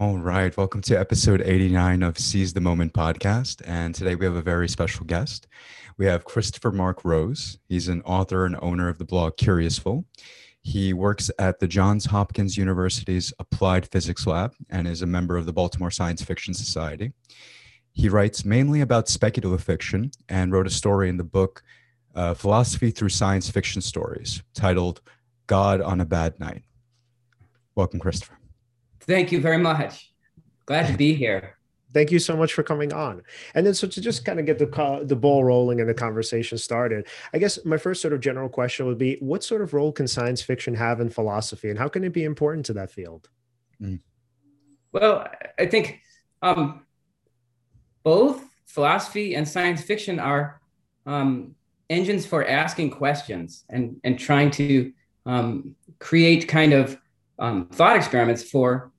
All right. Welcome to episode 89 of Seize the Moment podcast. And today we have a very special guest. We have Christopher Mark Rose. He's an author and owner of the blog Curiousful. He works at the Johns Hopkins University's Applied Physics Lab and is a member of the Baltimore Science Fiction Society. He writes mainly about speculative fiction and wrote a story in the book uh, Philosophy Through Science Fiction Stories titled God on a Bad Night. Welcome, Christopher. Thank you very much. Glad to be here. Thank you so much for coming on. And then, so to just kind of get the the ball rolling and the conversation started, I guess my first sort of general question would be: What sort of role can science fiction have in philosophy, and how can it be important to that field? Mm. Well, I think um, both philosophy and science fiction are um, engines for asking questions and and trying to um, create kind of um, thought experiments for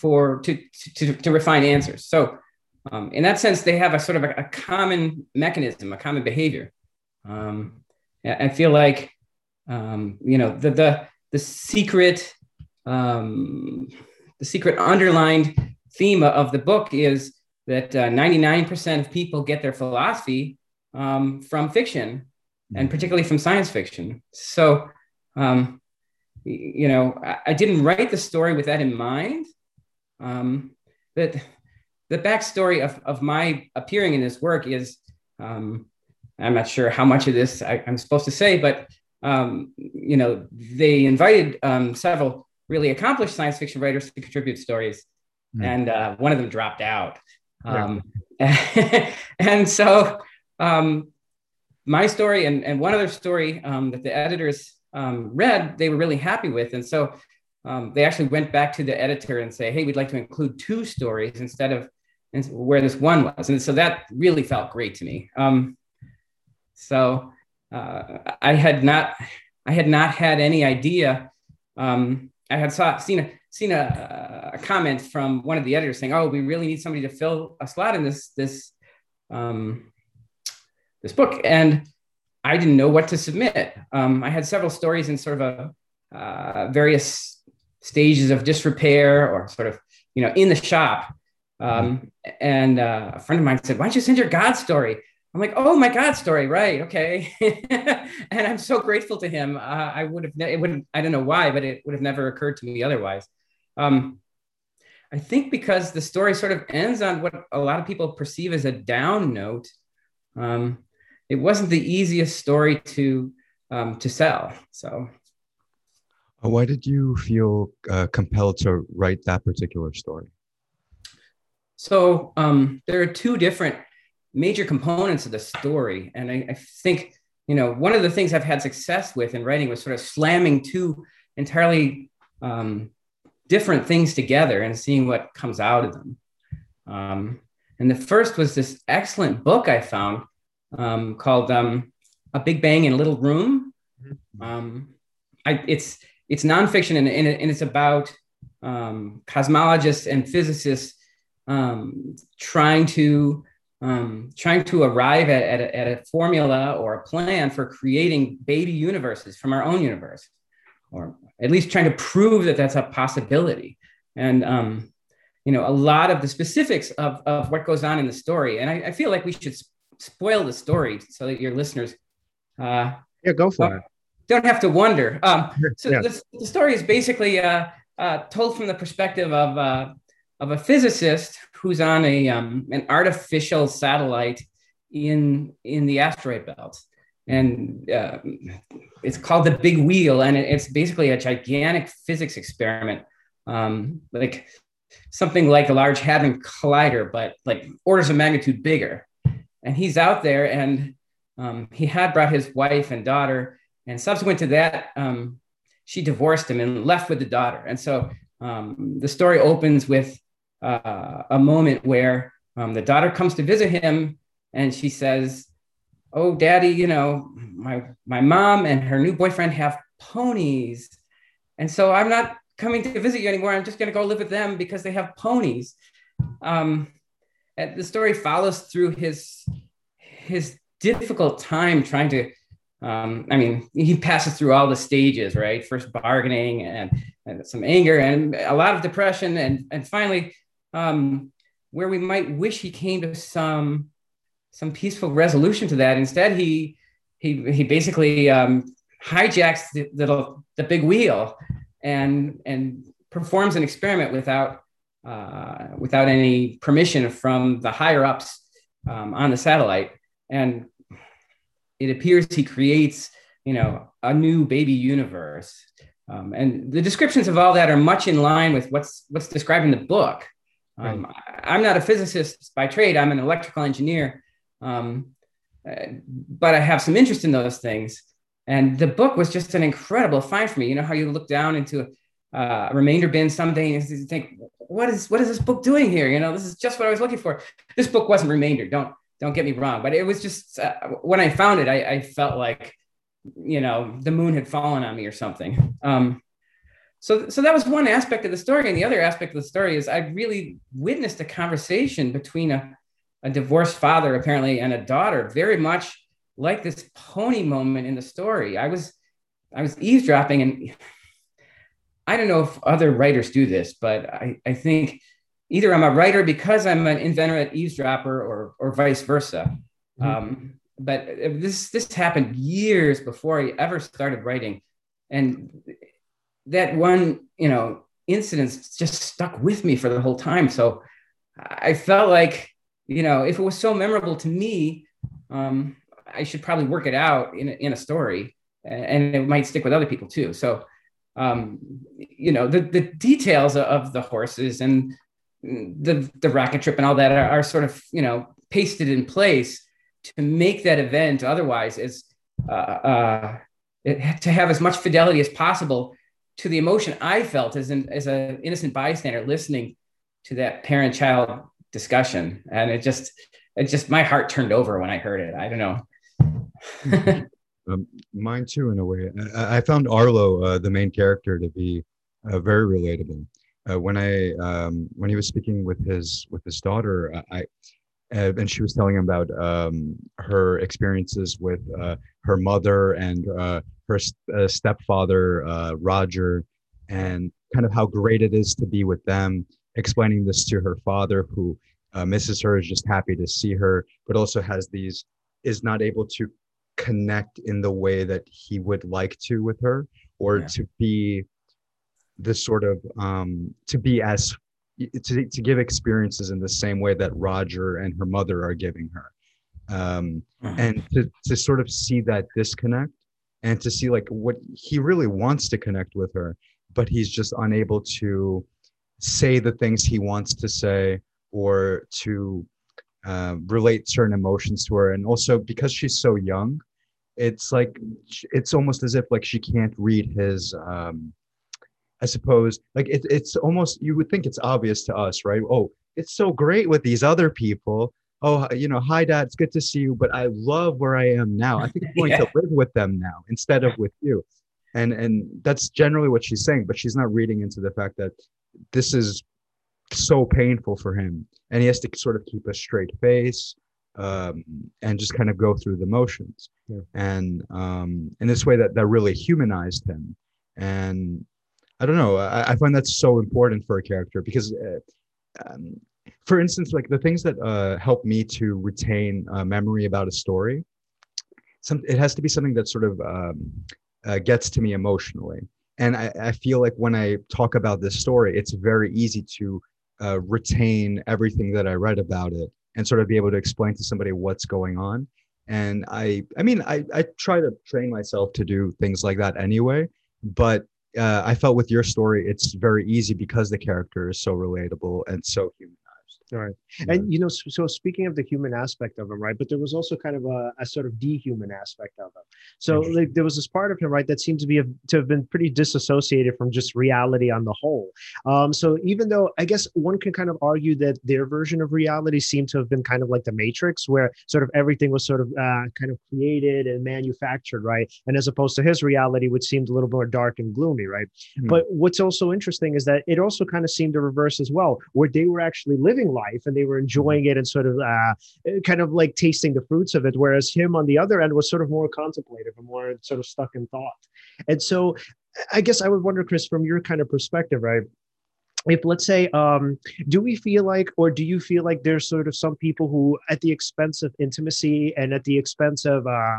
for to to, to refine answers. So um, in that sense, they have a sort of a, a common mechanism, a common behavior. Um, I feel like um, you know the the the secret um, the secret underlined theme of the book is that uh, 99% of people get their philosophy um, from fiction and particularly from science fiction. So, um, you know, I, I, didn't write the story with that in mind. Um, but the backstory of, of my appearing in this work is um, I'm not sure how much of this I, am supposed to say, but um, you know, they invited um, several really accomplished science fiction writers to contribute stories, mm. and uh, one of them dropped out. Um, and so um, my story and, and one other story um, that the editors um, read, they were really happy with. And so um, they actually went back to the editor and say, hey, we'd like to include two stories instead of where this one was. And so that really felt great to me. Um, so uh, I had not, I had not had any idea. Um, I had saw, seen a, seen a, a, comment from one of the editors saying, "Oh, we really need somebody to fill a slot in this this um, this book," and I didn't know what to submit. Um, I had several stories in sort of a uh, various stages of disrepair or sort of you know in the shop. Um, and uh, a friend of mine said, "Why don't you send your God story?" I'm like, "Oh, my God story, right? Okay." and I'm so grateful to him. Uh, I would have, ne- it would, I don't know why, but it would have never occurred to me otherwise. Um, I think because the story sort of ends on what a lot of people perceive as a down note. Um, it wasn't the easiest story to um, to sell. So, why did you feel uh, compelled to write that particular story? So um, there are two different major components of the story, and I, I think you know one of the things I've had success with in writing was sort of slamming two entirely um, different things together and seeing what comes out of them. Um, and the first was this excellent book I found um, called um, A Big Bang in a Little Room. Mm-hmm. Um, I, it's it's nonfiction and, and, and it's about um, cosmologists and physicists um, trying to um, trying to arrive at, at a, at, a, formula or a plan for creating baby universes from our own universe, or at least trying to prove that that's a possibility. And um, you know, a lot of the specifics of, of what goes on in the story. And I, I feel like we should spoil the story so that your listeners uh, yeah go for don't, it don't have to wonder. Um, so yeah. the, the, story is basically uh, uh, told from the perspective of uh, of a physicist who's on a um, an artificial satellite in in the asteroid belt. And uh, it's called the big wheel and it's basically a gigantic physics experiment. Um, like something like a large hadron collider but like orders of magnitude bigger. And he's out there and um, he had brought his wife and daughter and subsequent to that um, she divorced him and left with the daughter. And so um, the story opens with uh, a moment where um, the daughter comes to visit him and she says oh daddy you know my my mom and her new boyfriend have ponies. And so i'm not coming to visit you anymore. I'm just going to go live with them because they have ponies. Um, the story follows through his his difficult time trying to um, I mean, he passes through all the stages, right? First bargaining and, and some anger and a lot of depression. And, and finally, um, where we might wish he came to some, some peaceful resolution to that. Instead, he, he, he basically um, hijacks the, the, the big wheel and, and performs an experiment without, uh, without any permission from the higher ups um, on the satellite. And it appears he creates, you know, a new baby universe. Um, and the descriptions of all that are much in line with what's what's described in the book. Um, right. I'm not a physicist by trade. I'm an electrical engineer, um, uh, but I have some interest in those things. And the book was just an incredible find for me. You know how you look down into uh, a remainder bin someday and you think, what is what is this book doing here? You know, this is just what I was looking for. This book wasn't remainder. Don't don't get me wrong, but it was just uh, when I found it, I, I, felt like, you know, the moon had fallen on me or something. Um, so, so that was one aspect of the story, and the other aspect of the story is I really witnessed a conversation between a, a divorced father apparently and a daughter, very much like this pony moment in the story. I was, I was eavesdropping, and I don't know if other writers do this, but I, I think either I'm a writer because I'm an inveterate eavesdropper or, or vice versa. Mm-hmm. Um, but this, this happened years before I ever started writing. And that one, you know, incident just stuck with me for the whole time. So I felt like, you know, if it was so memorable to me, um, I should probably work it out in a, in a story and it might stick with other people too. So, um, you know, the, the details of the horses and the the rocket trip and all that are, are, sort of you know pasted in place to make that event otherwise is uh, uh, it, to have as much fidelity as possible to the emotion I felt as an as an innocent bystander listening to that parent child discussion and it just it just my heart turned over when I heard it I don't know. um, mine too in a way. I, I found Arlo, uh, the main character, to be uh, very relatable uh, when I um, when he was speaking with his with his daughter, I uh, and she was telling him about um, her experiences with uh, her mother and uh, her uh, stepfather uh, Roger, and kind of how great it is to be with them. Explaining this to her father, who misses her, is just happy to see her, but also has these is not able to connect in the way that he would like to with her, or yeah. to be this sort of um, to be as to, to give experiences in the same way that Roger and her mother are giving her. Um, mm-hmm. and to, to sort of see that disconnect and to see like what he really wants to connect with her, but he's just unable to say the things he wants to say or to uh, relate certain emotions to her. And also because she's so young, it's like it's almost as if like she can't read his um, I suppose like it, it's almost you would think it's obvious to us, right? Oh, it's so great with these other people. Oh, you know, hi dad, it's good to see you, but I love where I am now. I think I'm going yeah. to live with them now instead of with you. And and that's generally what she's saying, but she's not reading into the fact that this is so painful for him and he has to sort of keep a straight face um, and just kind of go through the motions yeah. and um, in this way that that really humanized him and I don't know. I, I find that so important for a character because, uh, um, for instance, like the things that uh, help me to retain uh, memory about a story, some it has to be something that sort of um, uh, gets to me emotionally. And I, I, feel like when I talk about this story, it's very easy to uh, retain everything that I read about it and sort of be able to explain to somebody what's going on. And I, I mean, I, I try to train myself to do things like that anyway. But uh, I felt with your story, it's very easy because the character is so relatable and so human. All right. And, you know, so, so, speaking of the human aspect of him, right, but there was also kind of a, a sort of dehuman aspect of him. So like there was this part of him, right, that seemed to be a, to have been pretty disassociated from just reality on the whole. Um, so even though I guess one can kind of argue that their version of reality seemed to have been kind of like the Matrix, where sort of everything was sort of uh, kind of created and manufactured, right? And as opposed to his reality, which seemed a little more dark and gloomy, right? Mm-hmm. But what's also interesting is that it also kind of seemed to reverse as well, where they were actually living life and they were enjoying it and sort of uh, kind of like tasting the fruits of it. Whereas him on the other end was sort of more contemplative and more sort of stuck in thought. And so I guess I would wonder, Chris, from your kind of perspective, right? if let's say um, do we feel like or do you feel like there's sort of some people who at the expense of intimacy and at the expense of uh,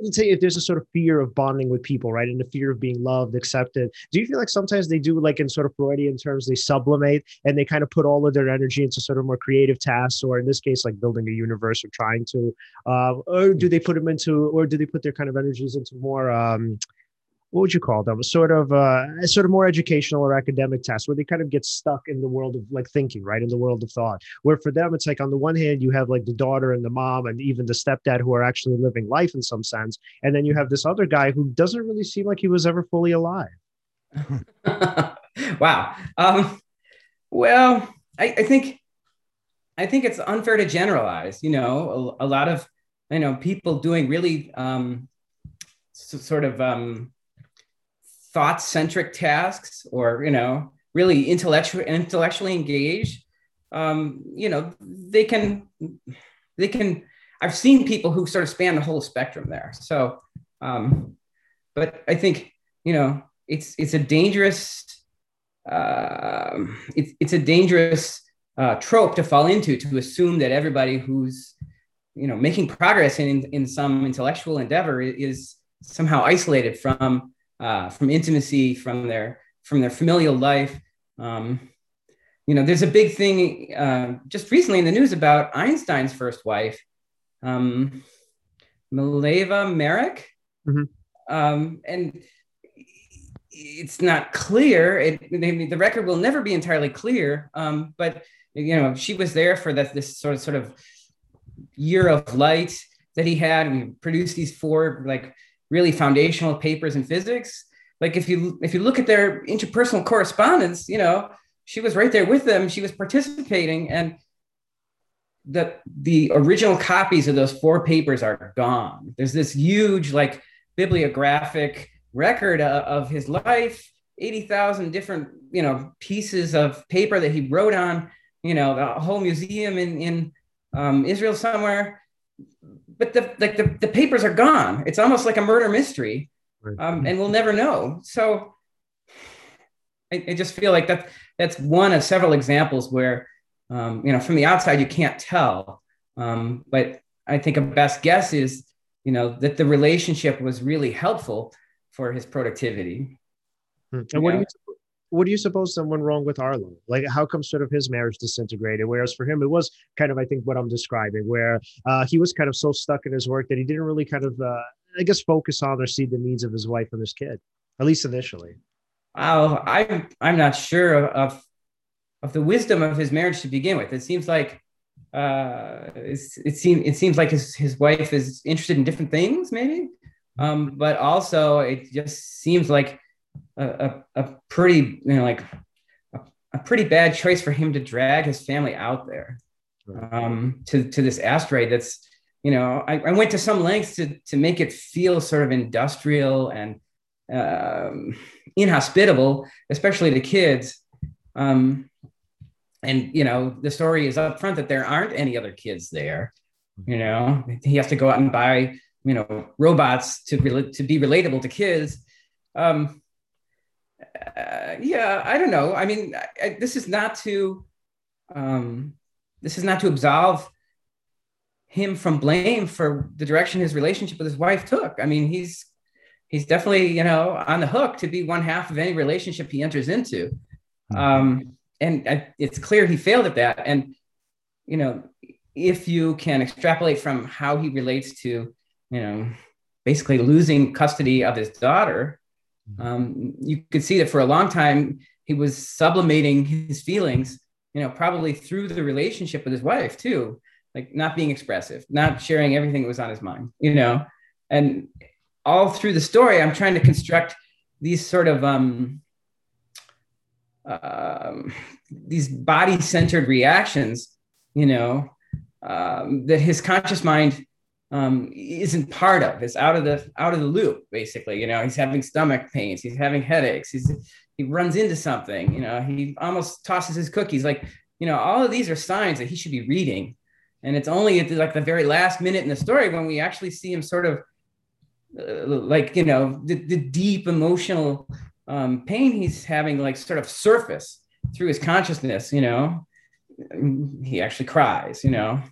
let's say if there's a sort of fear of bonding with people right and the fear of being loved accepted do you feel like sometimes they do like in sort of freudian terms they sublimate and they kind of put all of their energy into sort of more creative tasks or in this case like building a universe or trying to uh, or do they put them into or do they put their kind of energies into more um, what would you call them? Sort of uh, sort of more educational or academic tests where they kind of get stuck in the world of like thinking, right? In the world of thought. Where for them, it's like on the one hand, you have like the daughter and the mom and even the stepdad who are actually living life in some sense. And then you have this other guy who doesn't really seem like he was ever fully alive. wow. Um, well, I, I, think I think it's unfair to generalize. You know, a, a lot of you know people doing really um, so, sort of um, thought centric tasks or you know really intellectual intellectually engaged um, you know they can they can i've seen people who sort of span the whole spectrum there. So um, but i think you know it's it's a dangerous uh, it's, it's a dangerous uh, trope to fall into to assume that everybody who's you know making progress in in some intellectual endeavor is somehow isolated from uh, from intimacy, from their from their familial life. Um, you know, there's a big thing uh, just recently in the news about Einstein's first wife, um, Mileva Maric, mm-hmm. um, and it's not clear. It, the record will never be entirely clear, um, but you know, she was there for that this sort of sort of year of light that he had. We produced these four like really foundational papers in physics. Like if you if you look at their interpersonal correspondence you know she was right there with them. She was participating and the the original copies of those four papers are gone. There's this huge like bibliographic record of, of his life 80,000 different you know pieces of paper that he wrote on you know the whole museum in in um, Israel somewhere but the like the, the papers are gone. It's almost like a murder mystery, um, and we'll never know. So I, I, just feel like that that's one of several examples where um, you know from the outside you can't tell, um, but I think a best guess is you know that the relationship was really helpful for his productivity. Hmm. And what do you what do you suppose went wrong with Arlo? Like, how come sort of his marriage disintegrated? Whereas for him, it was kind of, I think, what I'm describing, where uh, he was kind of so stuck in his work that he didn't really kind of, uh, I guess, focus on or see the needs of his wife and his kid, at least initially. Oh, I'm I'm not sure of of the wisdom of his marriage to begin with. It seems like uh, it seems it seems like his his wife is interested in different things, maybe, um, but also it just seems like a, a, a pretty, you know, like a, a, pretty bad choice for him to drag his family out there um, to, to this asteroid that's, you know, I, I went to some lengths to, to make it feel sort of industrial and um, inhospitable, especially to kids. Um, and you know, the story is up front that there aren't any other kids there. You know, he has to go out and buy, you know, robots to re- to be relatable to kids. Um, uh, yeah, I don't know. I mean, I, I, this is not to um, this is not to absolve him from blame for the direction his relationship with his wife took. I mean, he's he's definitely you know on the hook to be one half of any relationship he enters into, um, and I, it's clear he failed at that. And you know, if you can extrapolate from how he relates to you know basically losing custody of his daughter. Um, you could see that for a long time he was sublimating his feelings, you know, probably through the relationship with his wife too, like not being expressive, not sharing everything that was on his mind, you know, and all through the story, I'm trying to construct these sort of um, um, these body-centered reactions, you know, um, that his conscious mind um, isn't part of. It's out of the out of the loop, basically. You know, he's having stomach pains, he's having headaches, he's he runs into something. You know, he almost tosses his cookies. Like, you know, all of these are signs that he should be reading. And it's only at the, like the very last minute in the story when we actually see him sort of uh, like, you know, the, the deep emotional um, pain he's having, like sort of surface through his consciousness, you know, he actually cries, you know.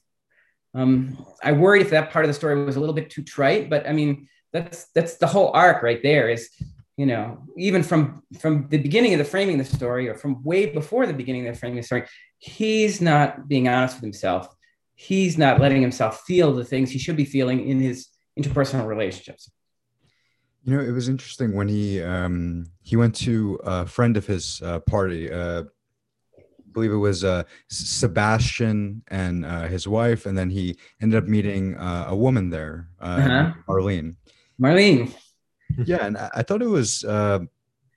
Um, I worried if that part of the story was a little bit too trite, but I mean, that's that's the whole arc right there is you know even from from the beginning of the framing of the story or from way before the beginning of the framing of the story he's not being honest with himself. He's not letting himself feel the things he should be feeling in his interpersonal relationships. You know it was interesting when he um he went to a friend of his uh, party uh believe it was uh, Sebastian and uh, his wife, and then he ended up meeting uh, a woman there, uh, uh-huh. Marlene. Marlene. yeah, and I, I thought it was uh,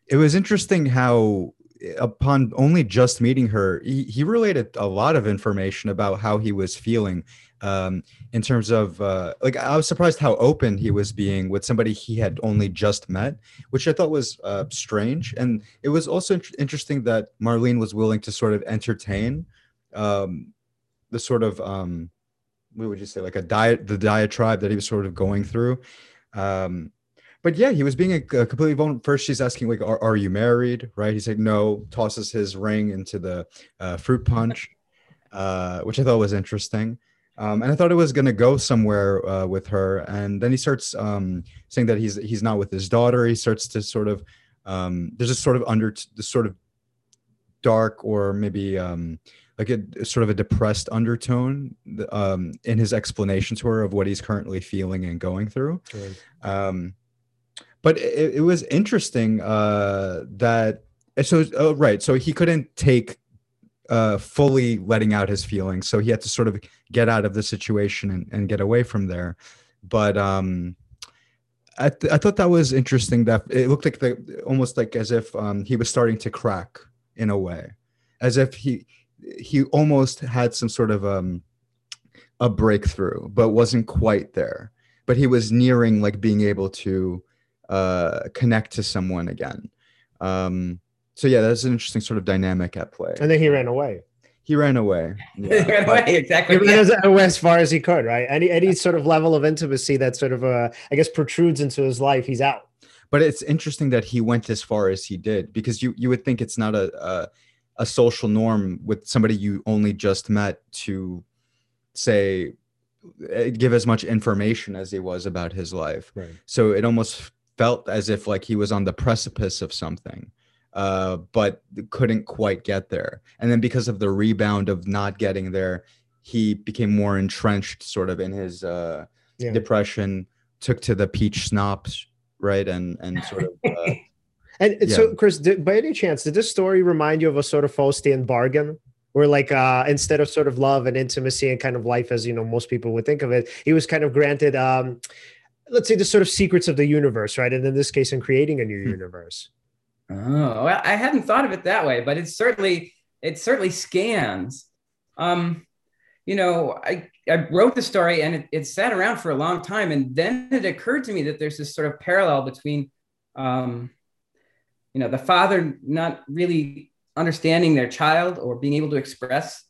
it was interesting how upon only just meeting her, he, he related a lot of information about how he was feeling um, in terms of uh, like I was surprised how open he was being with somebody he had only just met, which I thought was uh, strange. And it was also int- interesting that Marlene was willing to sort of entertain um, the sort of um, what would you say like a diet the diatribe that he was sort of going through um, but yeah, he was being a, a completely vulnerable. First, she's asking like, are, "Are you married?" Right? He's like, "No." Tosses his ring into the uh, fruit punch, uh, which I thought was interesting. Um, and I thought it was going to go somewhere uh, with her. And then he starts um, saying that he's he's not with his daughter. He starts to sort of um, there's a sort of under this sort of dark or maybe um, like a sort of a depressed undertone um, in his explanation to her of what he's currently feeling and going through. Right. But it, it, was interesting uh, that so oh, right, so he couldn't take uh, fully letting out his feelings, so he had to sort of get out of the situation and, and get away from there. But um, I, th- I thought that was interesting. That it looked like the almost like as if um, he was starting to crack in a way, as if he he almost had some sort of um, a breakthrough, but wasn't quite there. But he was nearing like being able to uh, connect to someone again. Um, so yeah, that's an interesting sort of dynamic at play. And then he ran away. He ran away. Yeah. he ran away exactly. He ran as, as, far as he could, right? Any any sort of level of intimacy that sort of uh, I guess protrudes into his life, he's out. But it's interesting that he went as far as he did because you you would think it's not a, a a social norm with somebody you only just met to say eh, give as much information as he was about his life. Right. So it almost felt as if like he was on the precipice of something uh, but couldn't quite get there and then because of the rebound of not getting there he became more entrenched sort of in his uh, yeah. depression took to the peach schnapps right and and sort of uh, and yeah. so chris did, by any chance did this story remind you of a sort of faustian bargain where like uh instead of sort of love and intimacy and kind of life as you know most people would think of it he was kind of granted um let's say the sort of secrets of the universe, right? And in this case, in creating a new hmm. universe. Oh, well, I hadn't thought of it that way, but it certainly it certainly scans. Um, you know, I, I wrote the story and it, it sat around for a long time, and then it occurred to me that there's this sort of parallel between, um, you know, the father not really understanding their child or being able to express,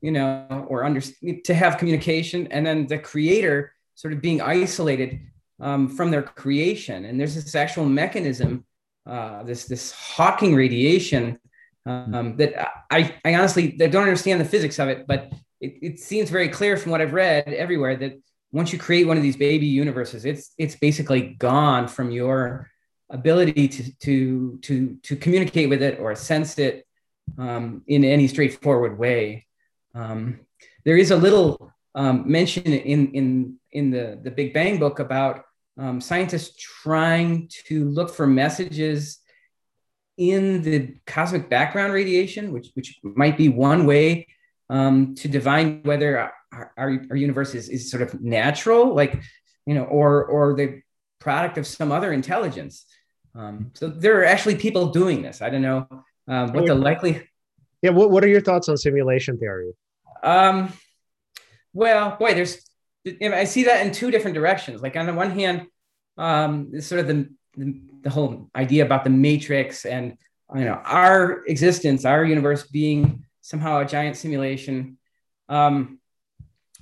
you know, or under to have communication, and then the creator sort of being isolated um, from their creation. And there's this actual mechanism, uh, this this Hawking radiation um, that I, I honestly I don't understand the physics of it, but it, it seems very clear from what I've read everywhere that once you create one of these baby universes, it's it's basically gone from your ability to to to to communicate with it or sense it um, in any straightforward way. Um, there is a little um, mention in in in the the Big Bang book about um, scientists trying to look for messages in the cosmic background radiation, which which might be one way um, to divine whether our, our, our, universe is, is sort of natural, like you know, or or the product of some other intelligence. Um, so there are actually people doing this. I don't know um, what the likely. Yeah, what, what are your thoughts on simulation theory? Um, well, boy, there's I see that in two different directions. Like on the one hand, um, sort of the, the, the whole idea about the matrix and you know our existence, our universe being somehow a giant simulation. Um,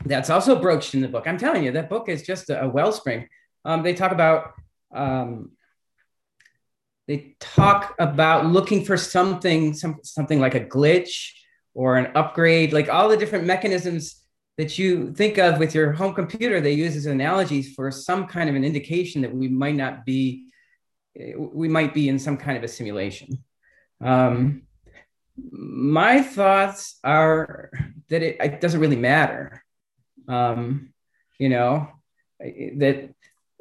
that's also broached in the book. I'm telling you, that book is just a, a wellspring. Um, they talk about um, they talk about looking for something, some, something like a glitch or an upgrade, like all the different mechanisms that you think of with your home computer. They use as analogies for some kind of an indication that we might not be, we might be in some kind of a simulation. Um, my thoughts are that it, it doesn't really matter. Um, you know, that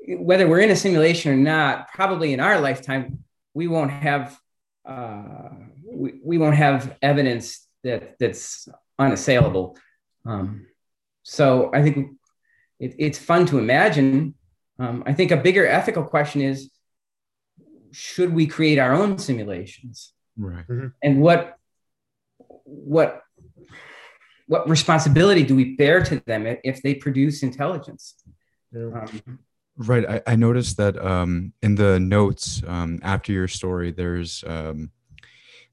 whether we're in a simulation or not, probably in our lifetime, we won't have uh, we, we won't have evidence that that's unassailable. Um, so I think it, it's fun to imagine. Um, I think a bigger ethical question is: Should we create our own simulations? Right. Mm-hmm. And what what what responsibility do we bear to them if they produce intelligence? Um, right. I, I, noticed that um, in the notes um, after your story, there's um,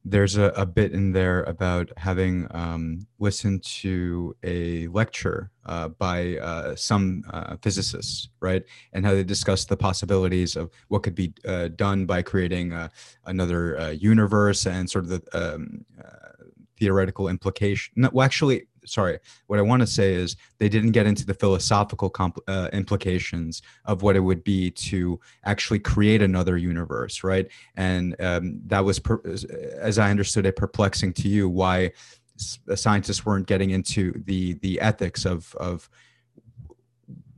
there's a, a, bit in there about having um, listened to a lecture uh, by uh, some uh, physicists, right? And how they discussed the possibilities of what could be uh, done by creating uh, another uh, universe and sort of the um, theoretical implication. No, well, actually, sorry. What I want to say is they didn't get into the philosophical uh, implications of what it would be to actually create another universe, right? And um, that was, per- as I understood it, perplexing to you. Why scientists weren't getting into the the ethics of of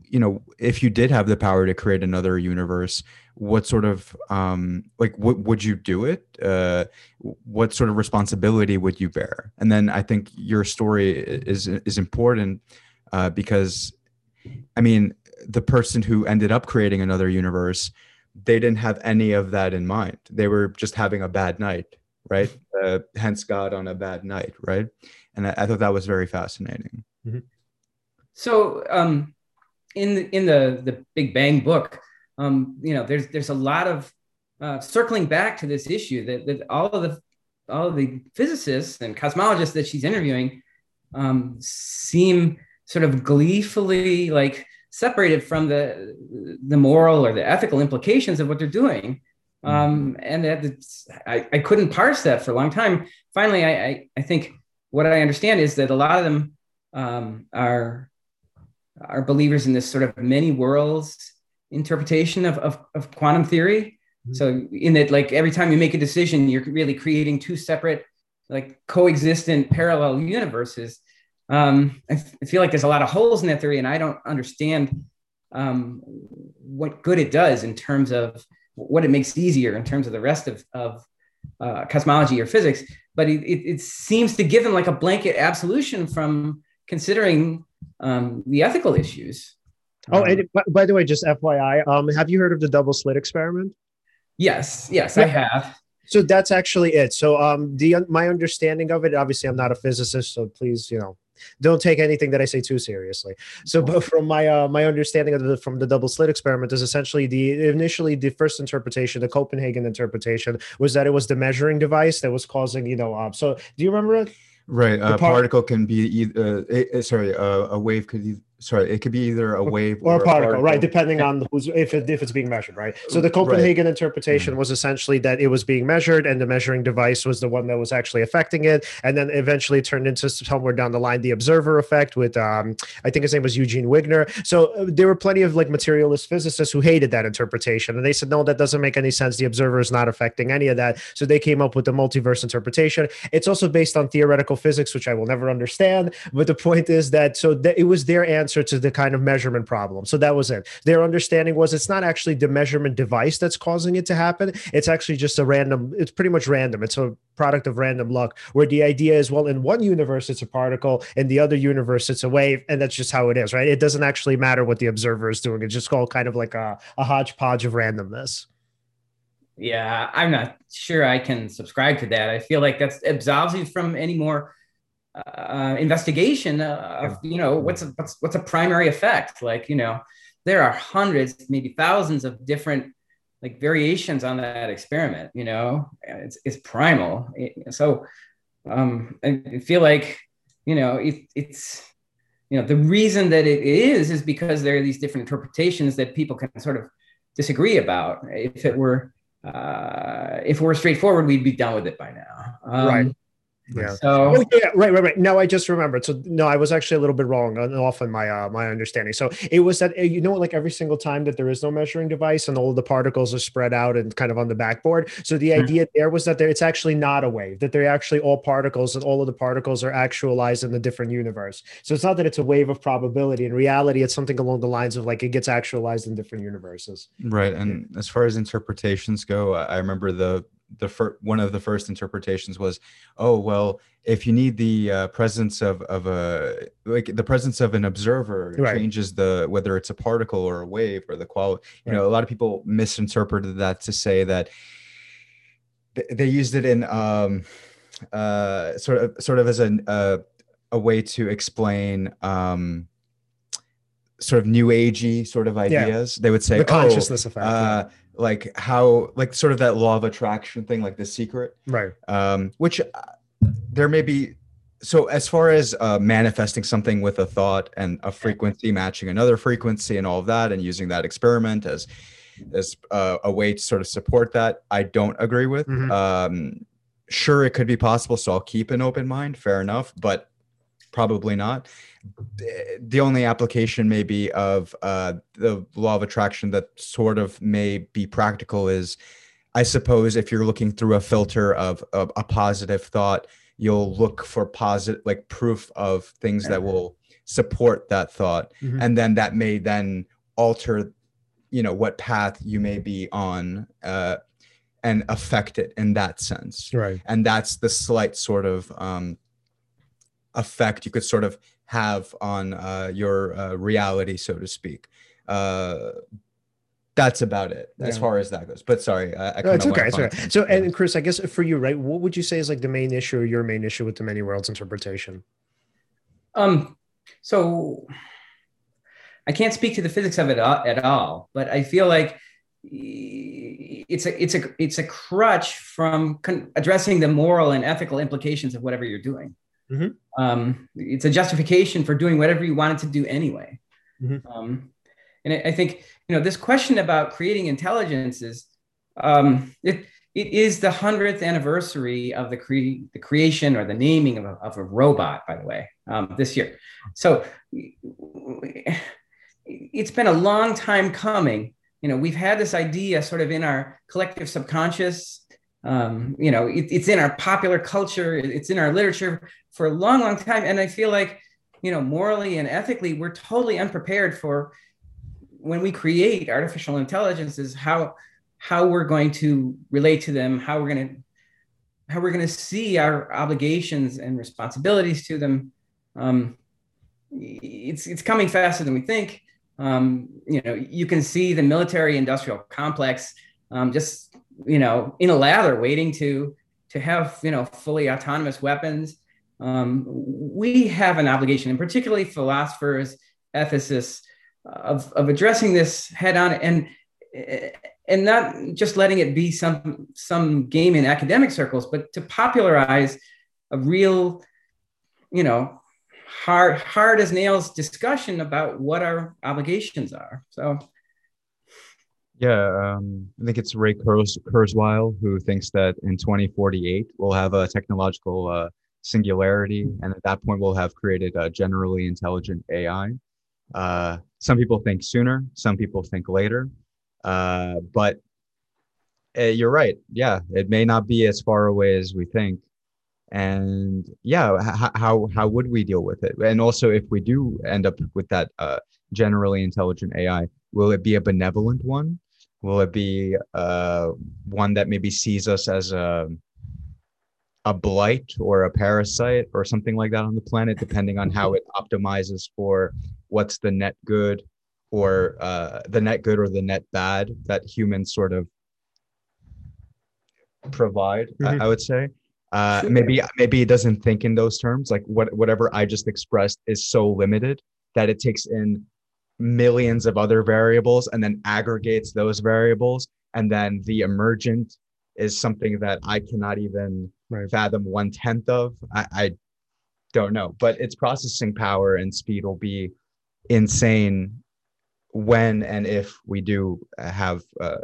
you know if you did have the power to create another universe what sort of um like what would you do it? Uh what sort of responsibility would you bear? And then i think your story is is important uh because i mean the person who ended up creating another universe they didn't have any of that in mind. They were just having a bad night right? Uh, hence god on a bad night right? And i, I thought that was very fascinating. Mm-hmm. so um in the, in the the Big Bang book, um, you know, there's there's a lot of uh, circling back to this issue that, that all of the all of the physicists and cosmologists that she's interviewing um, seem sort of gleefully like separated from the the moral or the ethical implications of what they're doing. Mm-hmm. Um, and that I, I couldn't parse that for a long time. Finally, I, I, I think what I understand is that a lot of them um, are are believers in this sort of many worlds interpretation of, of, of quantum theory. Mm-hmm. So in that, like every time you make a decision, you're really creating two separate, like coexistent parallel universes. Um, I, f- I feel like there's a lot of holes in that theory, and I don't understand um, what good it does in terms of what it makes easier in terms of the rest of, of uh, cosmology or physics. But it, it, it seems to give them like a blanket absolution from considering um, the ethical issues. Oh, um, and by the way, just FYI, um, have you heard of the double slit experiment? Yes, yes, yeah. I have. So that's actually it. So um, the my understanding of it, obviously, I'm not a physicist, so please, you know, don't take anything that I say too seriously. So, but from my uh, my understanding of the from the double slit experiment is essentially the initially the first interpretation, the Copenhagen interpretation, was that it was the measuring device that was causing, you know, uh, so do you remember it? Right. A par- particle can be either, uh, sorry, uh, a wave could sorry, it could be either a wave or, or a, particle, particle, right? Depending on who's if it, if it's being measured, right? So the Copenhagen right. interpretation mm-hmm. was essentially that it was being measured, and the measuring device was the one that was actually affecting it, and then eventually turned into somewhere down the line the observer effect with um, I think his name was Eugene Wigner. So uh, there were plenty of like materialist physicists who hated that interpretation, and they said no, that doesn't make any sense. The observer is not affecting any of that. So they came up with the multiverse interpretation. It's also based on theoretical physics, which I will never understand. But the point is that so that it was their answer answer to the kind of measurement problem. So that was it. Their understanding was it's not actually the measurement device that's causing it to happen. It's actually just a random, it's pretty much random. It's a product of random luck where the idea is, well, in one universe, it's a particle, in the other universe, it's a wave. And that's just how it is, right? It doesn't actually matter what the observer is doing. It's just called kind of like a, a hodgepodge of randomness. Yeah, I'm not sure I can subscribe to that. I feel like that's absolves you from any more uh, investigation of you know what's a, what's what's a primary effect like you know there are hundreds maybe thousands of different like variations on that experiment you know it's, it's primal so um, I feel like you know it, it's you know the reason that it is is because there are these different interpretations that people can sort of disagree about. If it were uh, if it were straightforward, we'd be done with it by now. Um, right. Yeah. So, oh, yeah, right, right, right. Now I just remembered. So no, I was actually a little bit wrong off on my uh, my understanding. So it was that you know, like every single time that there is no measuring device and all of the particles are spread out and kind of on the backboard. So the mm-hmm. idea there was that there, it's actually not a wave; that they're actually all particles, and all of the particles are actualized in the different universe. So it's not that it's a wave of probability. In reality, it's something along the lines of like it gets actualized in different universes. Right. And as far as interpretations go, I remember the the first one of the first interpretations was oh well if you need the uh, presence of of a like the presence of an observer right. changes the whether it's a particle or a wave or the quality you right. know a lot of people misinterpreted that to say that they used it in um uh sort of sort of as a uh, a way to explain um sort of new agey sort of ideas yeah. they would say the consciousness oh, effect uh, yeah like how like sort of that law of attraction thing like the secret. Right. Um which uh, there may be so as far as uh, manifesting something with a thought and a frequency matching another frequency and all of that and using that experiment as as uh, a way to sort of support that i don't agree with. Mm-hmm. um sure it could be possible so i'll keep an open mind fair enough but probably not the only application maybe of uh, the law of attraction that sort of may be practical is i suppose if you're looking through a filter of, of a positive thought you'll look for positive like proof of things that will support that thought. Mm-hmm. and then that may then alter you know what path you may be on uh, and affect it in that sense. Right. And that's the slight sort of um, effect. You could sort of have on uh, your uh, reality, so to speak. Uh, that's about it as yeah. far as that goes. But sorry, I, I no, it's okay. It's okay. So, and Chris, I guess for you, right? What would you say is like the main issue or your main issue with the many worlds interpretation? Um, so I can't speak to the physics of it at all, but I feel like it's a it's a it's a crutch from con- addressing the moral and ethical implications of whatever you're doing. Mm-hmm. Um, it's a justification for doing whatever you wanted to do anyway. Mm-hmm. Um, and I, I, think you know this question about creating intelligence is um, it it is the hundredth anniversary of the cre- the creation or the naming of a, of a robot. By the way, um, this year, so it's been a long time coming. You know, we've had this idea sort of in our collective subconscious um, you know, it, it's in our popular culture, it's in our literature for a long, long time. And I feel like, you know, morally and ethically, we're totally unprepared for when we create artificial intelligences, how how we're going to relate to them, how we're going to how we're going to see our obligations and responsibilities to them. Um, it's it's coming faster than we think. Um, you know, you can see the military-industrial complex um, just you know in a lather, waiting to to have you know fully autonomous weapons um, we have an obligation, and particularly philosophers, ethicists, of, of addressing this head on and and not just letting it be some some game in academic circles, but to popularize a real, you know, hard hard as nails discussion about what our obligations are. So. Yeah, um, I think it's Ray Kurzweil who thinks that in 2048 we'll have a technological uh, singularity, and at that point, we'll have created a generally intelligent AI. Uh, some people think sooner, some people think later, uh, but uh, you're right. Yeah, it may not be as far away as we think. And yeah, h- how how would we deal with it? And also, if we do end up with that uh, generally intelligent AI, will it be a benevolent one? Will it be uh, one that maybe sees us as a a blight or a parasite or something like that on the planet, depending on how it optimizes for what's the net good or uh, the net good or the net bad that humans sort of provide. Mm-hmm. I, I, would say. Uh, maybe maybe it doesn't think in those terms. Like what whatever I just expressed is so limited that it takes in millions of other variables and then aggregates those variables, and then the emergent is something that I cannot even right. fathom one tenth of. I, I don't know, but its processing power and speed will be insane when and if we do have uh,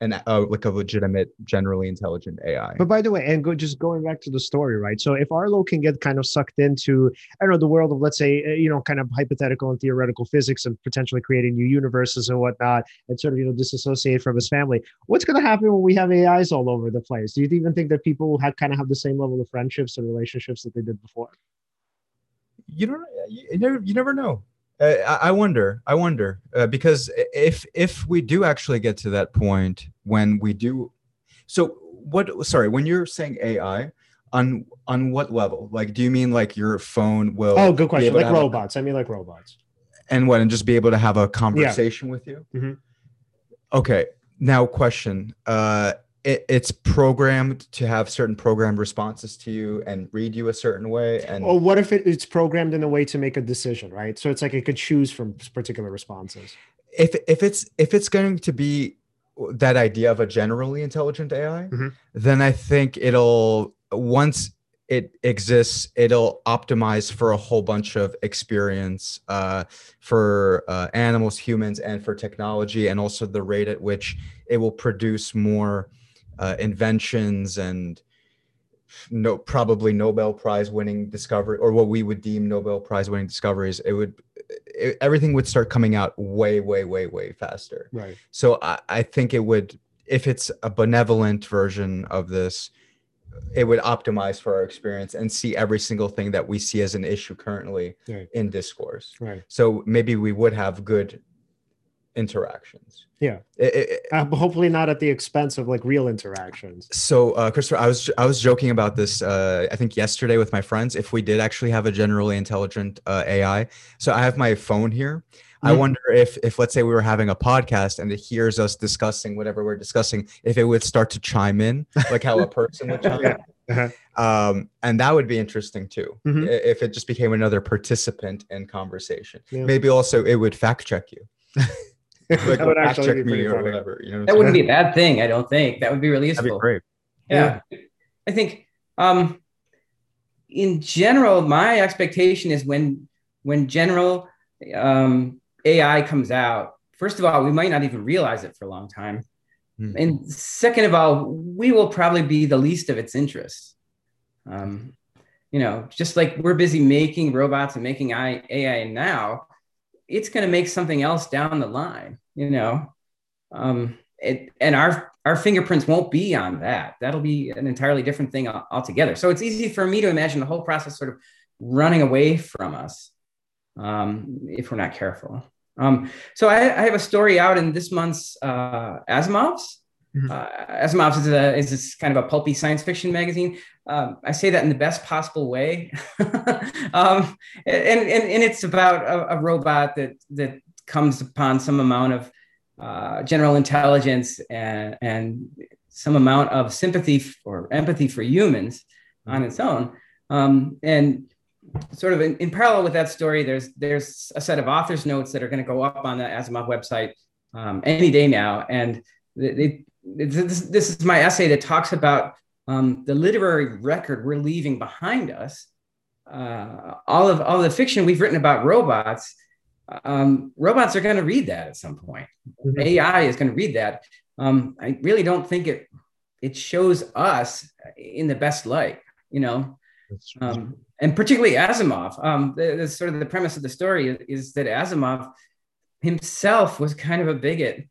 an uh, like a legitimate, generally intelligent AI. But by the way, and go, just going back to the story, right? So if Arlo can get kind of sucked into, I don't know, the world of let's say, uh, you know, kind of hypothetical and theoretical physics and potentially creating new universes and whatnot, and sort of you know disassociate from his family, what's going to happen when we have AIs all over the place? Do you even think that people have kind of have the same level of friendships and relationships that they did before? You don't. You never. You never know. Uh, I wonder. I wonder uh, because if if we do actually get to that point when we do, so what? Sorry, when you're saying AI, on on what level? Like, do you mean like your phone will? Oh, good question. Like robots. A, I mean, like robots. And what? And just be able to have a conversation yeah. with you. Mm-hmm. Okay. Now, question. Uh, it, it's programmed to have certain programmed responses to you and read you a certain way and or what if it, it's programmed in a way to make a decision right so it's like it could choose from particular responses if if it's if it's going to be that idea of a generally intelligent ai mm-hmm. then i think it'll once it exists it'll optimize for a whole bunch of experience uh, for uh, animals humans and for technology and also the rate at which it will produce more uh, inventions and no probably Nobel Prize winning discovery or what we would deem Nobel Prize winning discoveries, it would it, everything would start coming out way way way way faster. Right. So I, I think it would if it's a benevolent version of this, it would optimize for our experience and see every single thing that we see as an issue currently right. in discourse. Right. So maybe we would have good interactions. Yeah. It, it, uh, hopefully not at the expense of like real interactions. So, uh, Christopher, I was I was joking about this. Uh, I think yesterday with my friends. If we did actually have a generally intelligent uh, AI, so I have my phone here. Mm-hmm. I wonder if if let's say we were having a podcast and it hears us discussing whatever we're discussing, if it would start to chime in like how a person would chime yeah. in. Uh-huh. Um, and that would be interesting too, mm-hmm. if it just became another participant in conversation. Yeah. Maybe also it would fact check you. like that would actually be or whatever. You know, that wouldn't be a bad thing. I don't think that would be really useful. That'd be great. Yeah. yeah. I think um, in general, my expectation is when when general um, AI comes out. First of all, we might not even realize it for a long time, hmm. and second of all, we will probably be the least of its interest. Um, you know, just like we're busy making robots and making AI now, it's going to make something else down the line, you know. Um, it, and our our fingerprints won't be on that. That'll be an entirely different thing altogether. So it's easy for me to imagine the whole process sort of running away from us um, if we're not careful. Um, so I, I, have a story out in this month's uh, Asimov's Mm-hmm. Uh, Asimov's is, a, is this kind of a pulpy science fiction magazine. Um, I say that in the best possible way. um, and, and, and it's about a, a, robot that, that comes upon some amount of uh, general intelligence and, and some amount of sympathy or empathy for humans on its own. Um, and sort of in, in, parallel with that story, there's, there's a set of author's notes that are going to go up on the Asimov website um, any day now. And this, this is my essay that talks about um, the literary record we're leaving behind us. Uh, all of all the fiction we've written about robots, um, robots are going to read that at some point. Mm-hmm. AI is going to read that. Um, I really don't think it it shows us in the best light, you know. Um, and particularly Asimov. Um, the, the, sort of the premise of the story is, is that Asimov himself was kind of a bigot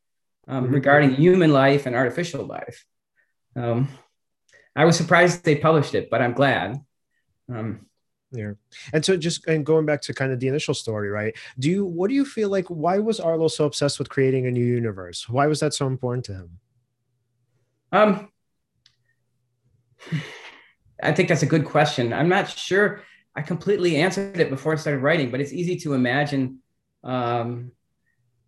um, mm-hmm. regarding human life and artificial life. Um, I was surprised they published it, but I'm glad. Um, yeah. And so just and going back to kind of the initial story, right? Do you what do you feel like why was Arlo so obsessed with creating a new universe? Why was that so important to him? Um I think that's a good question. I'm not sure I completely answered it before I started writing, but it's easy to imagine um,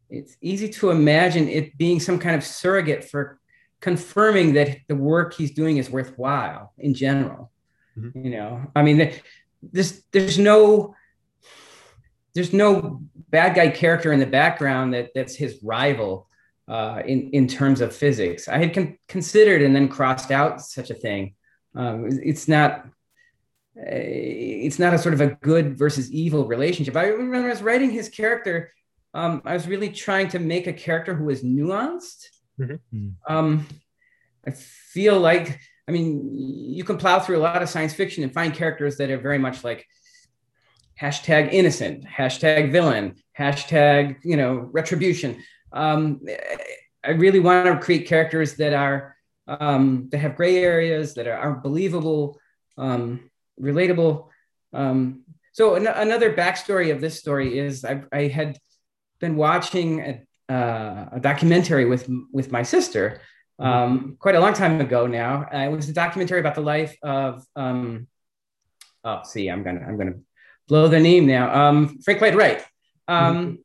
it's easy to imagine it being some kind of surrogate for confirming that the work he's doing is worthwhile in general. Mm-hmm. You know, I mean, this there's no there's no bad guy character in the background that that's his rival uh, in in terms of physics. I had con- considered and then crossed out such a thing Um, it's not it's not a sort of a good versus evil relationship. I remember I was writing his character. Um, I was really trying to make a character who was nuanced. Mm-hmm. Um, I feel like, I mean, you can plow through a lot of science fiction and find characters that are very much like hashtag innocent, hashtag villain, hashtag, you know, retribution. Um, I really want to create characters that are, um, that have gray areas, that are, are believable, um, relatable. Um, so an- another backstory of this story is I, I had been watching a, uh, a, documentary with with my sister um, quite a long time ago now. Uh, it was a documentary about the life of um, oh, see, I'm gonna I'm gonna blow the name now. Um, Frank Lloyd Wright. Um,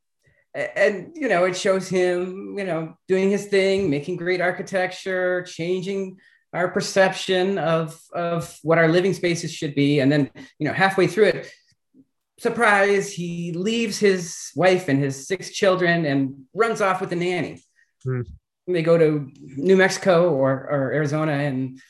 mm-hmm. and you know, it shows him, you know, doing his thing, making great architecture, changing our perception of of what our living spaces should be and then you know halfway through it surprise he leaves his wife and his six children and runs off with a nanny hmm. they go to new mexico or, or arizona and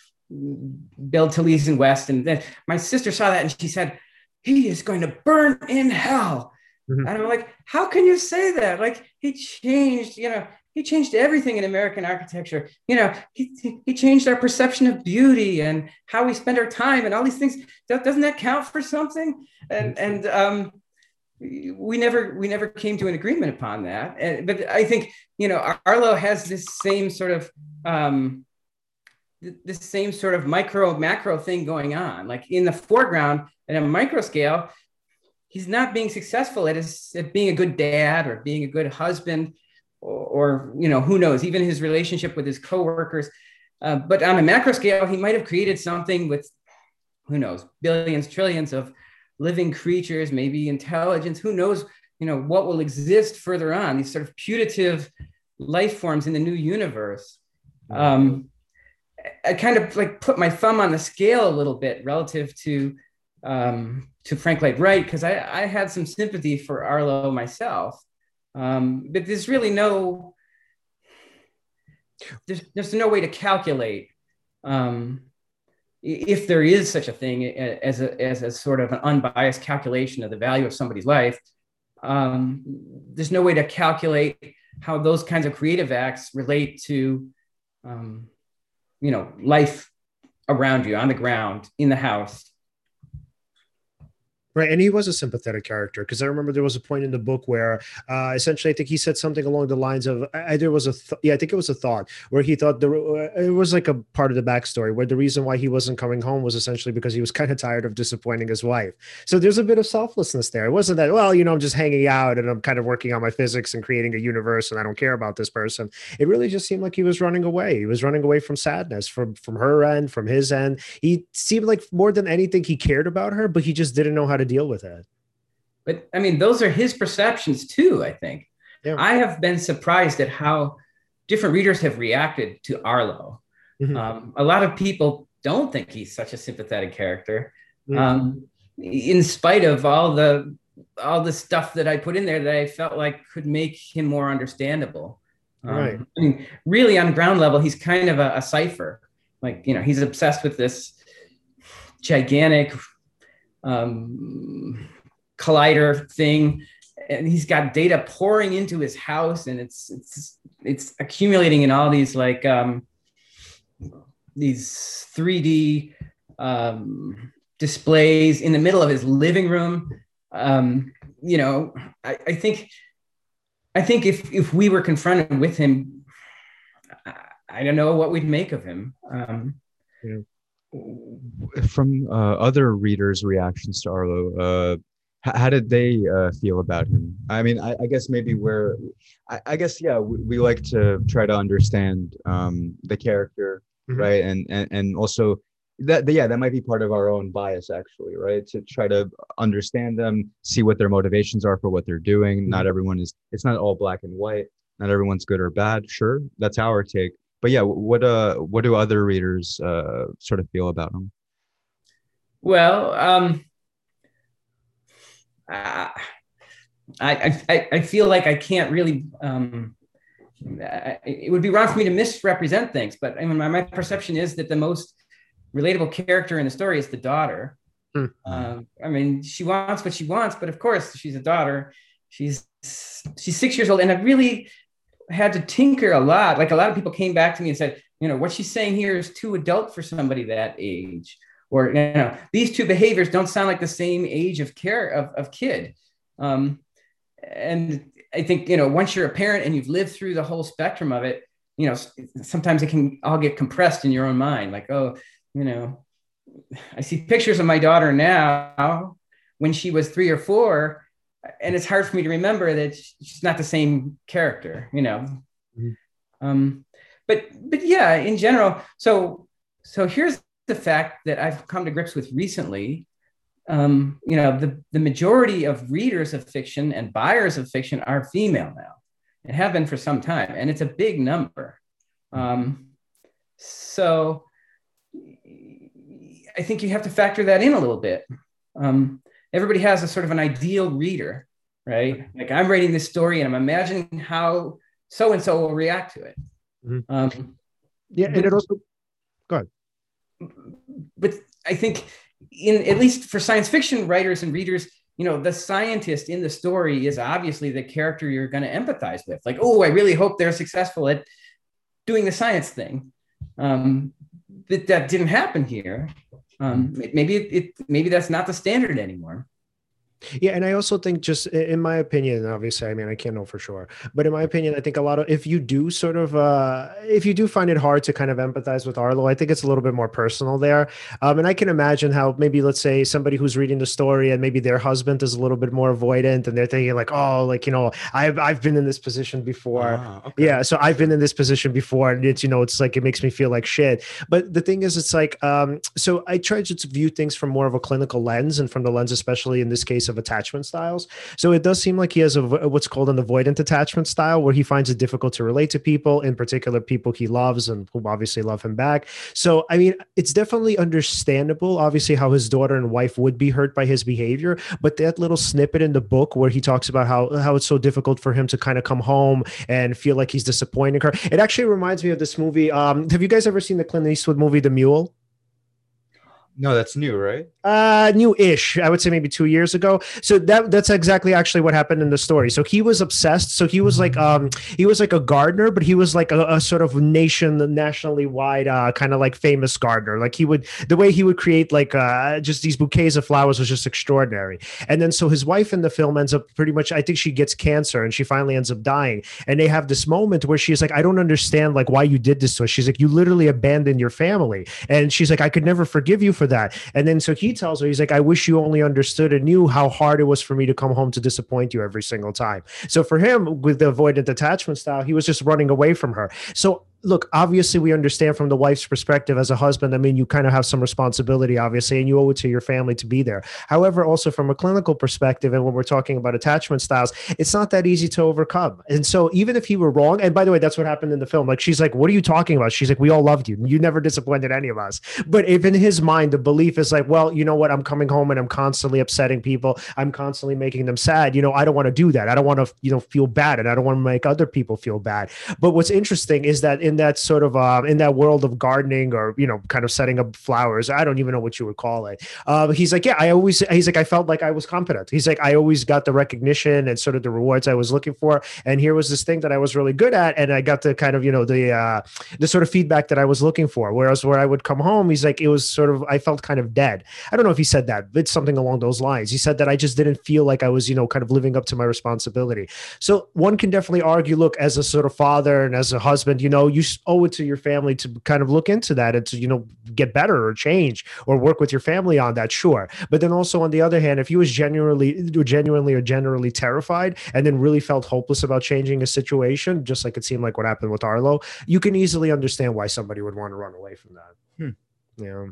build Taliesin West and then my sister saw that and she said he is going to burn in hell mm-hmm. and i'm like how can you say that like he changed you know he changed everything in American architecture. You know, he, he changed our perception of beauty and how we spend our time and all these things. Doesn't that count for something? And and um, we never we never came to an agreement upon that. And, but I think you know Arlo has this same sort of um, this same sort of micro macro thing going on. Like in the foreground at a micro scale, he's not being successful at, his, at being a good dad or being a good husband or, you know who knows even his relationship with his coworkers. Uh, but on a macro scale he might have created something with who knows billions trillions of living creatures maybe intelligence who knows you know what will exist further on these sort of putative life forms in the new universe. Um, i kind of like put my thumb on the scale a little bit relative to um, to frank lloyd wright because I, I had some sympathy for arlo myself um, but there's really no there's, there's no way to calculate um, if there is such a thing as a, as a sort of an unbiased calculation of the value of somebody's life. Um, there's no way to calculate how those kinds of creative acts relate to, um, you know, life around you on the ground in the house Right, and he was a sympathetic character because I remember there was a point in the book where, uh, essentially, I think he said something along the lines of either was a th- yeah, I think it was a thought where he thought there uh, it was like a part of the backstory where the reason why he wasn't coming home was essentially because he was kind of tired of disappointing his wife. So there's a bit of selflessness there. It wasn't that well, you know, I'm just hanging out and I'm kind of working on my physics and creating a universe and I don't care about this person. It really just seemed like he was running away. He was running away from sadness from from her end, from his end. He seemed like more than anything he cared about her, but he just didn't know how to deal with that. But I mean, those are his perceptions too, I think. Yeah. I have been surprised at how different readers have reacted to Arlo. Mm-hmm. Um, a lot of people don't think he's such a sympathetic character, mm-hmm. um, in spite of all the all the stuff that I put in there that I felt like could make him more understandable. Um, right. I mean, really, on ground level, he's kind of a, a cipher. Like you know, he's obsessed with this gigantic um, collider thing. And he's got data pouring into his house and it's it's it's accumulating in all these like um, these 3d um, displays in the middle of his living room. Um, you know I, I, think i think if if we were confronted with him i, I don't know what we'd make of him. Um, yeah from uh, other readers' reactions to Arlo, uh, how, how did they uh, feel about him? I mean, I, I guess maybe we're, I, I guess yeah, we, we, like to try to understand um, the character, mm-hmm. right, and, and and also that yeah, that might be part of our own bias actually, right, to try to understand them, see what their motivations are for what they're doing. Mm-hmm. Not everyone is. It's not all black and white. Not everyone's good or bad. Sure, that's our take but yeah, what uh, what do other readers uh, sort of feel about him? Well, um, I, I I feel like I can't really. Um, it would be wrong for me to misrepresent things, but I mean, my, my perception is that the most relatable character in the story is the daughter. Um, I mean, she wants what she wants, but of course, she's a daughter. She's she's six years old, and I really had to tinker a lot. Like a lot of people came back to me and said, you know, what she's saying here is too adult for somebody that age, or you know, these two behaviors don't sound like the same age of care of, of kid. Um, and I think you know, once you're a parent and you've lived through the whole spectrum of it, you know, sometimes it can all get compressed in your own mind. Like, oh, you know, I see pictures of my daughter now when she was three or four, and it's hard for me to remember that she's not the same character, you know. Mm-hmm. Um, but but yeah, in general, so so here's the fact that I've come to grips with recently. Um, you know, the, the majority of readers of fiction and buyers of fiction are female now and have been for some time, and it's a big number. Um, so I think you have to factor that in a little bit. Um, everybody has a sort of an ideal reader, right? Like I'm writing this story and I'm imagining how so and so will react to it. Mm-hmm. Um, yeah, and it also go ahead. But I think in at least for science fiction writers and readers, you know, the scientist in the story is obviously the character you're going to empathize with. Like, oh, I really hope they're successful at doing the science thing. Um, that that didn't happen here. Um, maybe it, it maybe that's not the standard anymore. Yeah, and I also think, just in my opinion, obviously, I mean, I can't know for sure, but in my opinion, I think a lot of if you do sort of, uh, if you do find it hard to kind of empathize with Arlo, I think it's a little bit more personal there. Um, and I can imagine how maybe let's say somebody who's reading the story and maybe their husband is a little bit more avoidant, and they're thinking like, oh, like you know, I've I've been in this position before. Ah, okay. Yeah, so I've been in this position before, and it's you know, it's like it makes me feel like shit. But the thing is, it's like, um, so I try to view things from more of a clinical lens, and from the lens, especially in this case of attachment styles. So it does seem like he has a what's called an avoidant attachment style, where he finds it difficult to relate to people, in particular people he loves and who obviously love him back. So I mean, it's definitely understandable, obviously, how his daughter and wife would be hurt by his behavior. But that little snippet in the book where he talks about how how it's so difficult for him to kind of come home and feel like he's disappointing her, it actually reminds me of this movie. Um, have you guys ever seen the Clint Eastwood movie, The Mule? No, that's new, right? Uh, new-ish. I would say maybe two years ago. So that that's exactly actually what happened in the story. So he was obsessed. So he was like um he was like a gardener, but he was like a, a sort of nation nationally wide uh kind of like famous gardener. Like he would the way he would create like uh just these bouquets of flowers was just extraordinary. And then so his wife in the film ends up pretty much I think she gets cancer and she finally ends up dying. And they have this moment where she's like, I don't understand like why you did this to us. She's like, you literally abandoned your family. And she's like, I could never forgive you for that. And then so he tells her, he's like, I wish you only understood and knew how hard it was for me to come home to disappoint you every single time. So for him, with the avoidant attachment style, he was just running away from her. So look, obviously, we understand from the wife's perspective as a husband. I mean, you kind of have some responsibility, obviously, and you owe it to your family to be there. However, also from a clinical perspective, and when we're talking about attachment styles, it's not that easy to overcome. And so, even if he were wrong, and by the way, that's what happened in the film. Like, she's like, What are you talking about? She's like, We all loved you. You never disappointed any of us. But if in his mind, the belief is like, Well, you know what? I'm coming home and I'm constantly upsetting people. I'm constantly making them sad. You know, I don't want to do that. I don't want to, you know, feel bad and I don't want to make other people feel bad. But what's interesting is that in in that sort of uh, in that world of gardening or you know kind of setting up flowers i don't even know what you would call it. Uh, he's like yeah i always he's like i felt like i was competent. He's like i always got the recognition and sort of the rewards i was looking for and here was this thing that i was really good at and i got the kind of you know the uh, the sort of feedback that i was looking for. Whereas where i would come home he's like it was sort of i felt kind of dead. I don't know if he said that but something along those lines. He said that i just didn't feel like i was you know kind of living up to my responsibility. So one can definitely argue look as a sort of father and as a husband you know you owe it to your family to kind of look into that and to you know get better or change or work with your family on that sure. But then also on the other hand if you was genuinely genuinely or generally terrified and then really felt hopeless about changing a situation just like it seemed like what happened with arlo you can easily understand why somebody would want to run away from that. Hmm. yeah.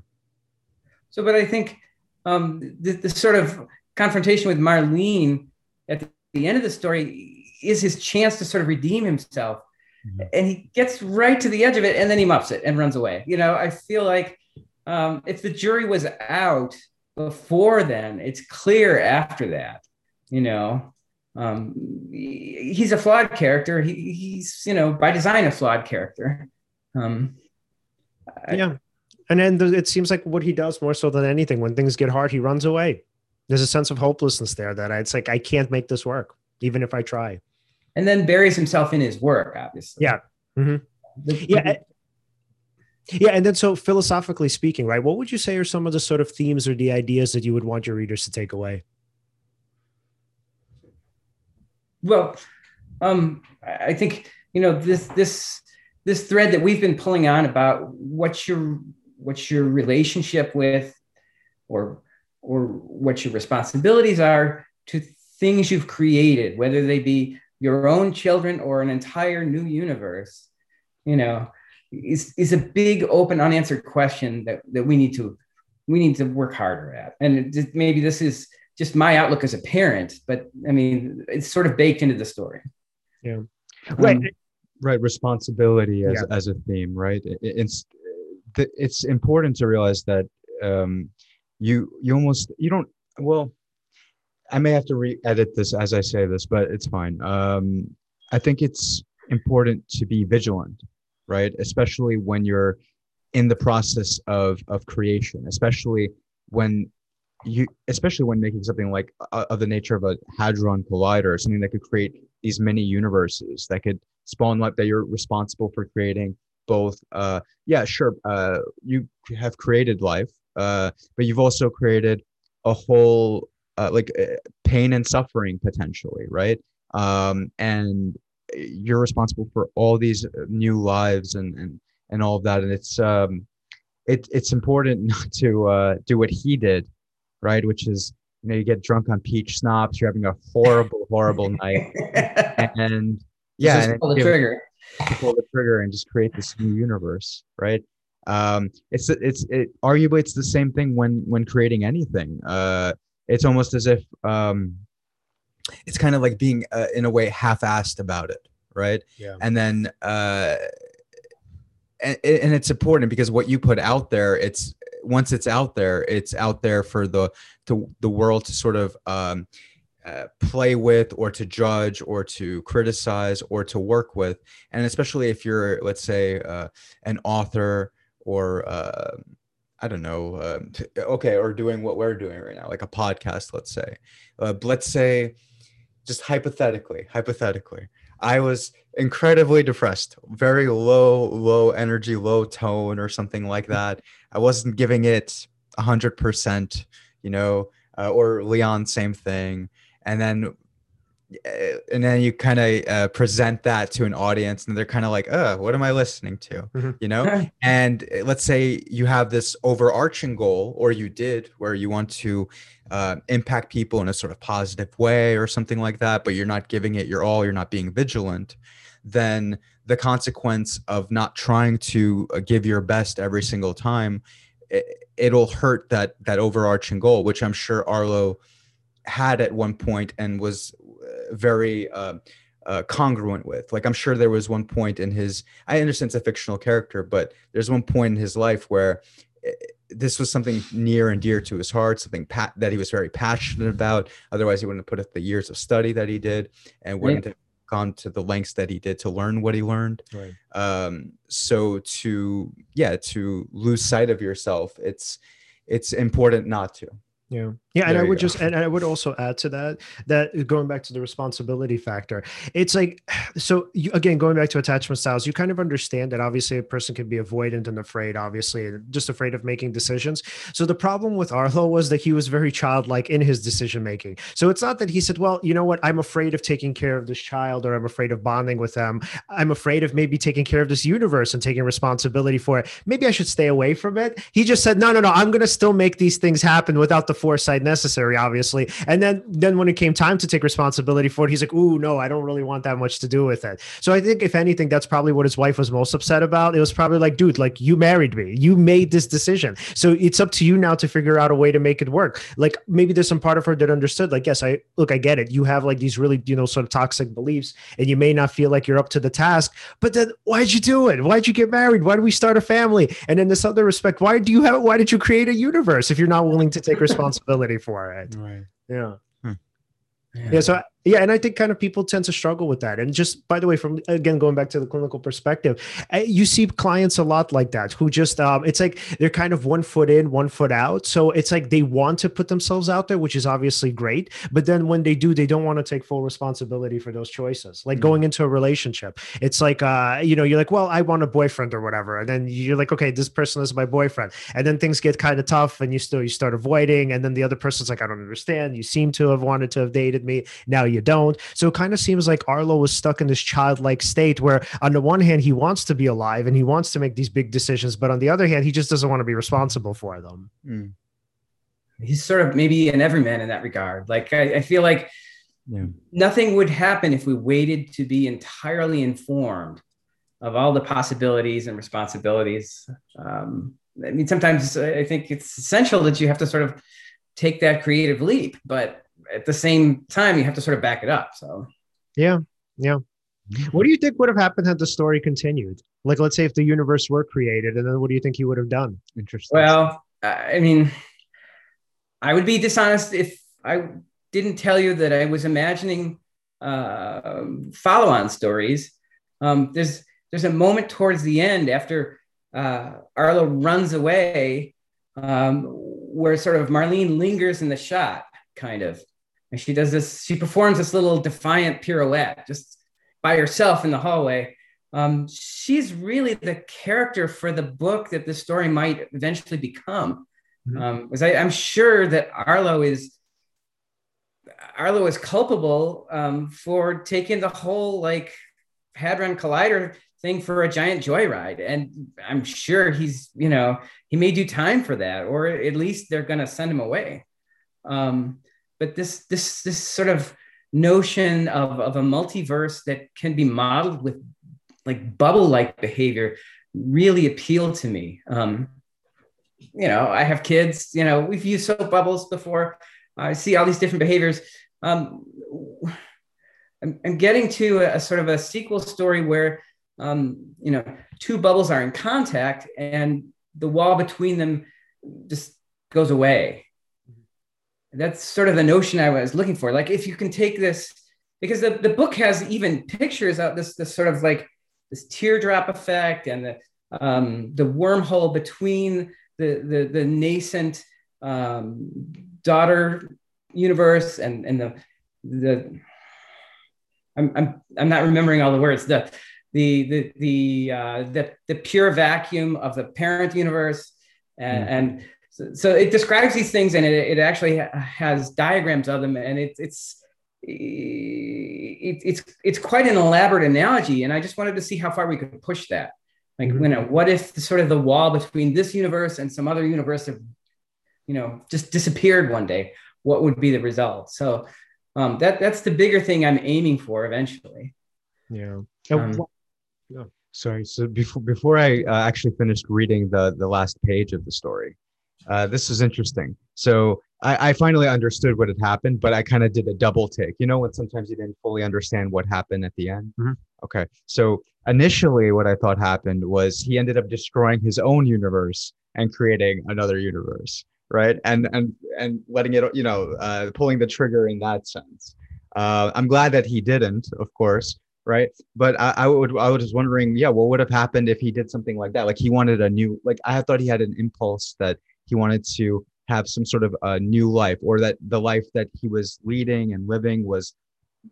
So but i think um the, the sort of confrontation with marlene at the end of the story is his chance to sort of redeem himself mm-hmm. and he gets right to the edge of it and then he muffs it and runs away. You know, I feel like um, if the jury was out before then, it's clear after that. You know, um, he's a flawed character. He, he's you know by design a flawed character. Um, yeah. And then the, it seems like what he does more so than anything, when things get hard, he runs away. There's a sense of hopelessness there that it's like I can't make this work, even if I try. And then buries himself in his work, obviously. Yeah. Mm-hmm. yeah. Yeah, and then so philosophically speaking, right? What would you say are some of the sort of themes or the ideas that you would want your readers to take away? Well, um, I think you know this this this thread that we've been pulling on about what's your what's your relationship with, or or what your responsibilities are to things you've created, whether they be your own children or an entire new universe. You know, is is a big open unanswered question that that we need to we need to work harder at. And it, maybe this is just my outlook as a parent but i mean it's sort of baked into the story. Yeah. Right um, right. Responsibility as, yeah. as a theme right? It, it's it's important to realize that um, you you almost you don't well i may have to re-edit this as i say this but it's fine um, i think it's important to be vigilant right? Especially when you're in the process of of creation, especially when you especially when making something like uh, of the nature of a hadron collider something that could create these many universes that could spawn life that you're responsible for creating both uh yeah sure uh you have created life uh but you've also created a whole uh, like uh, pain and suffering potentially right? Um and you're responsible for all these uh, new lives and and and all of that. And it's um it, it's important not to uh do what he did right? Which is you know you get drunk on peach schnapps you're having a horrible horrible night. And yeah and pull the trigger. pull the trigger and just create this new universe right? Um it's it's it arguably it's the same thing when when creating anything. Uh it's almost as if um it's kind of like being uh, in a way half-assed about it right? Yeah. And then uh and, and it's important because what you put out there it's once it's out there it's out there for the to the world to sort of um uh, play with or to judge or to criticize or to work with. And especially if you're let's say uh, an author or uh, i don't know uh, okay or doing what we're doing right now like a podcast let's say uh, let's say just hypothetically, hypothetically, I was incredibly depressed, very low, low energy, low tone, or something like that. I wasn't giving it a hundred percent, you know, uh, or Leon, same thing. And then, and then you kind of uh, present that to an audience, and they're kind of like, "Uh, what am I listening to?" Mm-hmm. You know. and uh, let's say you have this overarching goal, or you did, where you want to uh, impact people in a sort of positive way or something like that, but you're not giving it your all, you're not being vigilant, then the consequence of not trying to uh, give your best every single time, it, will hurt that that overarching goal, which I'm sure Arlo had at one point and was very uh, uh, congruent with. Like I'm sure there was one point in his. I understand it's a fictional character, but there's one point in his life where eh, this was something near and dear to his heart, something pat- that he was very passionate about. Otherwise, he wouldn't have put up the years of study that he did and wouldn't have gone to the lengths that he did to learn what he learned. Right. Um, so to yeah, to lose sight of yourself, it's it's important not to. Yeah. Yeah, and I would just and I would also add to that that going back to the responsibility factor, it's like so you, again going back to attachment styles, you kind of understand that obviously a person can be avoidant and afraid, obviously, just afraid of making decisions. So the problem with Arlo was that he was very childlike in his decision making. So it's not that he said, "Well, you know what? I'm afraid of taking care of this child, or I'm afraid of bonding with them. I'm afraid of maybe taking care of this universe and taking responsibility for it. Maybe I should stay away from it." He just said, "No, no, no. I'm going to still make these things happen without the foresight." Necessary, obviously. And then then when it came time to take responsibility for it, he's like, "Ooh, no, I don't really want that much to do with it." So I think if anything, that's probably what his wife was most upset about. It was probably like, "Dude, like you married me, you made this decision, so it's up to you now to figure out a way to make it work." Like maybe there's some part of her that understood, like, "Yes, I look, I get it. You have like these really you know sort of toxic beliefs, and you may not feel like you're up to the task, but then why'd you do it? Why'd you get married? Why did we start a family? And in this other respect, why do you have? Why did you create a universe if you're not willing to take responsibility for it?" Right. Yeah. Hmm. Yeah. yeah. So Yeah, and I think kind of people tend to struggle with that. And just by the way, from again going back to the clinical perspective, you see clients a lot like that who just um, it's like they're kind of one foot in, one foot out. So it's like they want to put themselves out there, which is obviously great. But then when they do, they don't want to take full responsibility for those choices. Like mm-hmm. going into a relationship, it's like uh, you know, you're like, well, I want a boyfriend or whatever, and then you're like, okay, this person is my boyfriend, and then things get kind of tough, and you still you start avoiding, and then the other person's like, I don't understand. You seem to have wanted to have dated me. Now you don't. So it kind of seems like Arlo was stuck in this childlike state where, on the one hand, he wants to be alive and he wants to make these big decisions, but on the other hand, he just doesn't want to be responsible for them. Mm. He's sort of maybe an everyman in that regard. Like, I, I feel like yeah. nothing would happen if we waited to be entirely informed of all the possibilities and responsibilities. Um, I mean, sometimes I think it's essential that you have to sort of take that creative leap, but at the same time, you have to sort of back it up. So, yeah, yeah. What do you think would have happened had the story continued? Like, let's say if the universe were created, and then what do you think he would have done? Interesting. Well, I mean, I would be dishonest if I didn't tell you that I was imagining uh, follow-on stories. Um, there's there's a moment towards the end after uh, Arlo runs away, um, where sort of Marlene lingers in the shot, kind of, and she does this, she performs this little defiant pirouette just by herself in the hallway. Um, she's really the character for the book that the story might eventually become. Mm-hmm. Um, because I, am sure that Arlo is Arlo is culpable um, for taking the whole like hadron collider thing for a giant joyride, and I'm sure he's you know he may do time for that, or at least they're going to send him away. Um, but this this this sort of notion of, of a multiverse that can be modeled with like bubble like behavior really appealed to me. Um, you know i have kids you know we've used soap bubbles before. I see all these different behaviors. Um, I'm, I'm, getting to a, a, sort of a sequel story where um, you know two bubbles are in contact and the wall between them just goes away that's sort of the notion I was looking for. Like if you can take this, because the, the book has even pictures of this, this sort of like this teardrop effect and the um, the wormhole between the the, the nascent um, daughter universe and and the the I'm, I'm I'm not remembering all the words the the the the uh, the, the pure vacuum of the parent universe and, mm. and so, so it describes these things and it, it actually has diagrams of them and it, it's it, it's it's quite an elaborate analogy and i just wanted to see how far we could push that. Like mm-hmm. you know what if the, sort of the wall between this universe and some other universe have you know just disappeared one day what would be the result? So um, that that's the bigger thing i'm aiming for eventually. Yeah. Um, sorry. So before before i uh, actually finished reading the the last page of the story uh, this is interesting. So I, I, finally understood what had happened, but I kind of did a double take. You know, when sometimes you didn't fully understand what happened at the end. Mm-hmm. Okay. So initially, what I thought happened was he ended up destroying his own universe and creating another universe, right? And and and letting it, you know, uh, pulling the trigger in that sense. Uh, I'm glad that he didn't, of course, right? But I, I would I was just wondering, yeah, what would have happened if he did something like that? Like he wanted a new, like I thought he had an impulse that he wanted to have some sort of a new life or that the life that he was leading and living was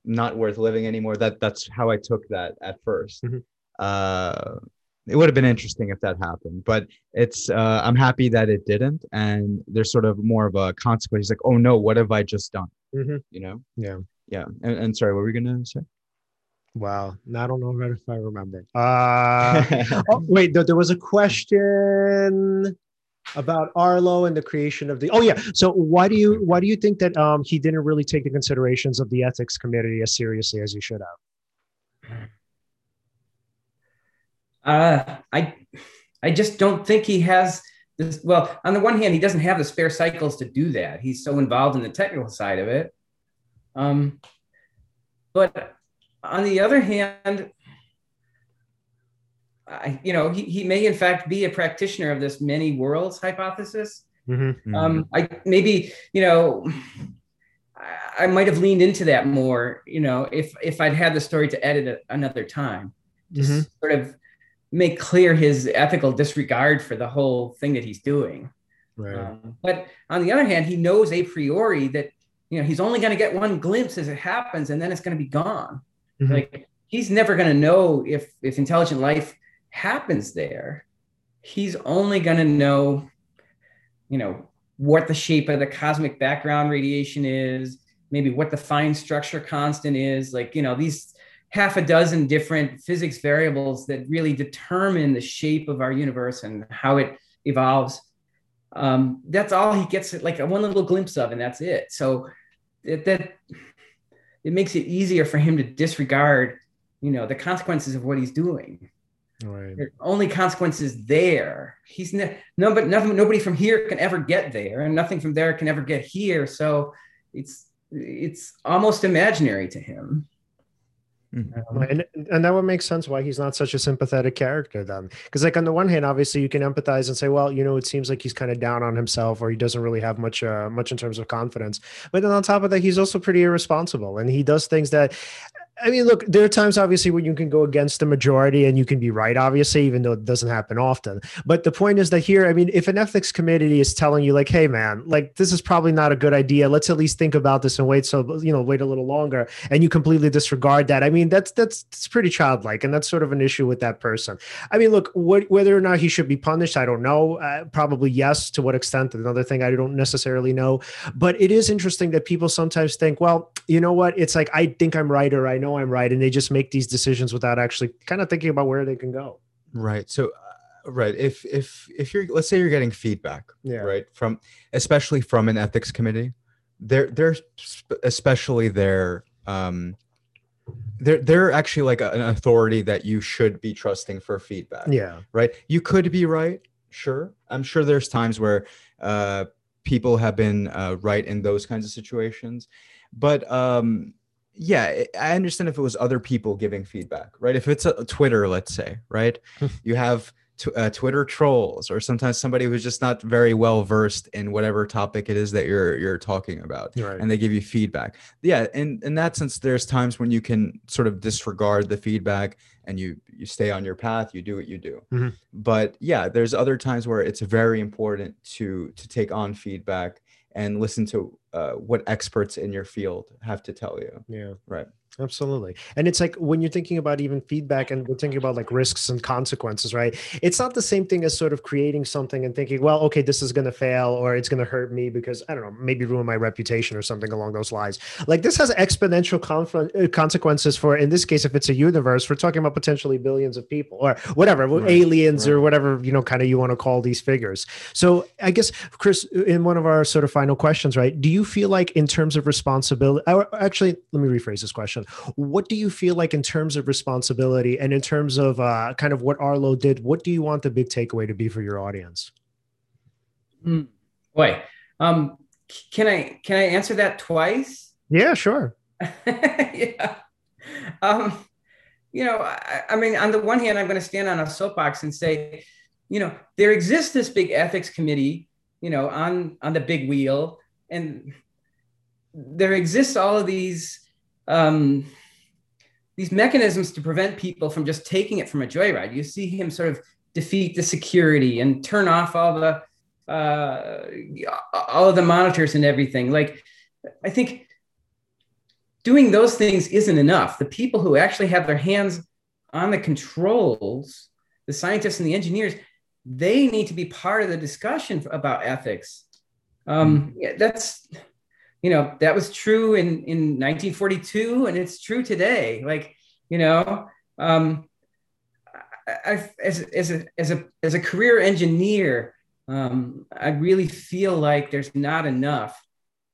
not worth living anymore. That that's how i took that at 1st mm-hmm. uh, it would have been interesting if that happened but it's uh, i'm happy that it didn't. And there's sort of more of a consequence. He's like oh no what have i just done? Mm-hmm. you know? Yeah. Yeah. And, and sorry what were we gonna say? Wow, I don't know if I remember. Uh, oh, wait, there was a question about Arlo and the creation of the. Oh yeah. So why do you why do you think that um, he didn't really take the considerations of the ethics committee as seriously as he should have? Uh, I I just don't think he has this. Well, on the one hand, he doesn't have the spare cycles to do that. He's so involved in the technical side of it. Um, but on the other hand, I, you know, he, he may in fact be a practitioner of this many worlds hypothesis. Mm-hmm. Um, I maybe, you know, I, might have leaned into that more, you know, if if I'd had the story to edit it another time, just mm-hmm. sort of make clear his ethical disregard for the whole thing that he's doing. Right. Um, but on the other hand, he knows a priori that you know he's only going to get one glimpse as it happens, and then it's going to be gone. Mm-hmm. Like he's never going to know if if intelligent life happens there. He's only going to know, you know, what the shape of the cosmic background radiation is, maybe what the fine structure constant is, like you know these half a dozen different physics variables that really determine the shape of our universe and how it evolves. Um, that's all he gets like one little glimpse of, and that's it. So it, that it makes it easier for him to disregard, you know, the consequences of what he's doing. Right. There only consequences there. He's ne- no, but nothing. Nobody from here can ever get there, and nothing from there can ever get here. So it's it's almost imaginary to him. Mm-hmm. And and that would make sense why he's not such a sympathetic character then. Because like on the one hand, obviously you can empathize and say, well, you know, it seems like he's kind of down on himself or he doesn't really have much uh, much in terms of confidence. But then on top of that, he's also pretty irresponsible and he does things that I mean, look, there are times obviously when you can go against the majority and you can be right, obviously, even though it doesn't happen often. But the point is that here, I mean, if an ethics committee is telling you, like, hey, man, like, this is probably not a good idea, let's at least think about this and wait, so, you know, wait a little longer, and you completely disregard that, I mean, that's, that's, that's pretty childlike. And that's sort of an issue with that person. I mean, look, what, whether or not he should be punished, I don't know. Uh, probably yes. To what extent? Another thing I don't necessarily know. But it is interesting that people sometimes think, well, you know what? It's like, I think I'm right or I know I'm right, and they just make these decisions without actually kind of thinking about where they can go. Right. So, uh, right. If if if you're let's say you're getting feedback, yeah. right, from especially from an ethics committee, they're they're especially their um they're they're actually like an authority that you should be trusting for feedback. Yeah. Right. You could be right. Sure. I'm sure there's times where uh, people have been uh, right in those kinds of situations, but um, yeah, I understand if it was other people giving feedback, right? If it's a, Twitter, let's say, right? you have t- uh, Twitter trolls, or sometimes somebody who's just not very well versed in whatever topic it is that you're you're talking about, right. and they give you feedback. Yeah, in in that sense, there's times when you can sort of disregard the feedback and you you stay on your path, you do what you do. Mm-hmm. But yeah, there's other times where it's very important to to take on feedback and listen to uh, what experts in your field have to tell you. Yeah. Right. Absolutely. And it's like when you're thinking about even feedback and we're thinking about like risks and consequences, right? It's not the same thing as sort of creating something and thinking, well, okay, this is going to fail or it's going to hurt me because I don't know, maybe ruin my reputation or something along those lines. Like this has exponential conf- uh, consequences for, in this case, if it's a universe, we're talking about potentially billions of people or whatever, right. aliens right. or whatever, you know, kind of you want to call these figures. So I guess, Chris, in one of our sort of final questions, right? Do you feel like in terms of responsibility, actually, let me rephrase this question what do you feel like in terms of responsibility and in terms of uh, kind of what Arlo did? What do you want the big takeaway to be for your audience? Mm, boy, um, can I can I answer that twice? Yeah, sure. yeah. Um, you know, I, I mean, on the one hand, I'm going to stand on a soapbox and say, you know, there exists this big ethics committee, you know, on on the big wheel, and there exists all of these um, these mechanisms to prevent people from just taking it from a joyride. You see him sort of defeat the security and turn off all the uh, all of the monitors and everything. Like, I think doing those things isn't enough. The people who actually have their hands on the controls, the scientists and the engineers, they need to be part of the discussion about ethics. Um, yeah, that's you know that was true in in 1942 and it's true today. Like you know um I, as, as a as a as a career engineer um i really feel like there's not enough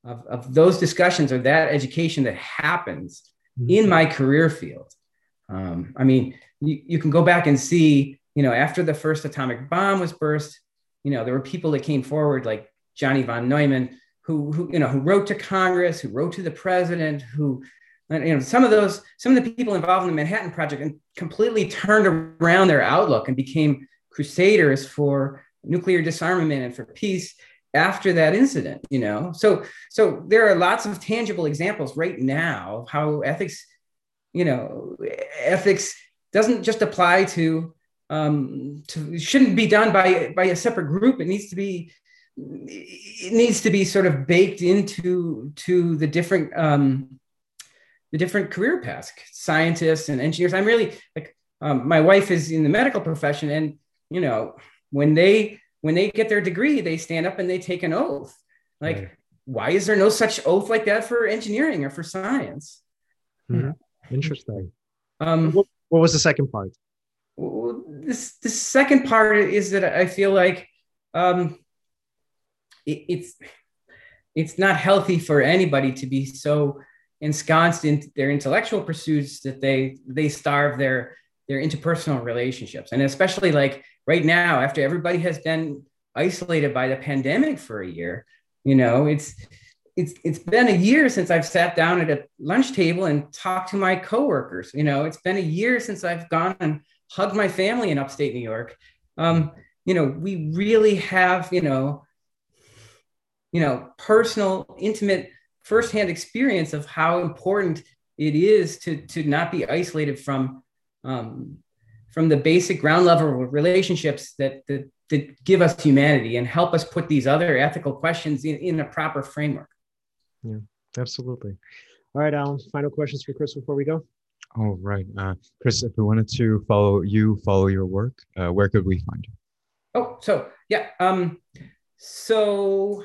of, of those discussions or that education that happens mm-hmm. in my career field. Um i mean you, you can go back and see you know after the first atomic bomb was burst you know there were people that came forward like johnny von neumann who, who you know who wrote to Congress, who wrote to the president, who you know some of those some of the people involved in the Manhattan Project and completely turned around their outlook and became crusaders for nuclear disarmament and for peace. after that incident you know so so there are lots of tangible examples right now of how ethics you know ethics doesn't just apply to um to shouldn't be done by by a separate group it needs to be it needs to be sort of baked into to the different um the different career paths scientists and engineers i'm really like um, my wife is in the medical profession and you know when they when they get their degree, they stand up and they take an oath. Like, right. why is there no such oath like that for engineering or for science? Mm-hmm. Interesting. Um, what, what, was the second part? This the second part is that I feel like um, it, it's it's not healthy for anybody to be so ensconced in their intellectual pursuits that they they starve their their interpersonal relationships and especially like right now, after everybody has been isolated by the pandemic for a year, you know, it's it's it's been a year since I've sat down at a lunch table and talked to my coworkers. You know, it's been a year since I've gone and hugged my family in upstate New York. Um, you know, we really have, you know, you know, personal, intimate, firsthand experience of how important it is to to not be isolated from um, from the basic ground level relationships that, that, that give us humanity and help us put these other ethical questions in, in a proper framework. Yeah, absolutely. All right, Alan, final questions for Chris before we go. All right. Uh, Chris, if we wanted to follow you, follow your work, uh, where could we find you? Oh, so yeah. Um, so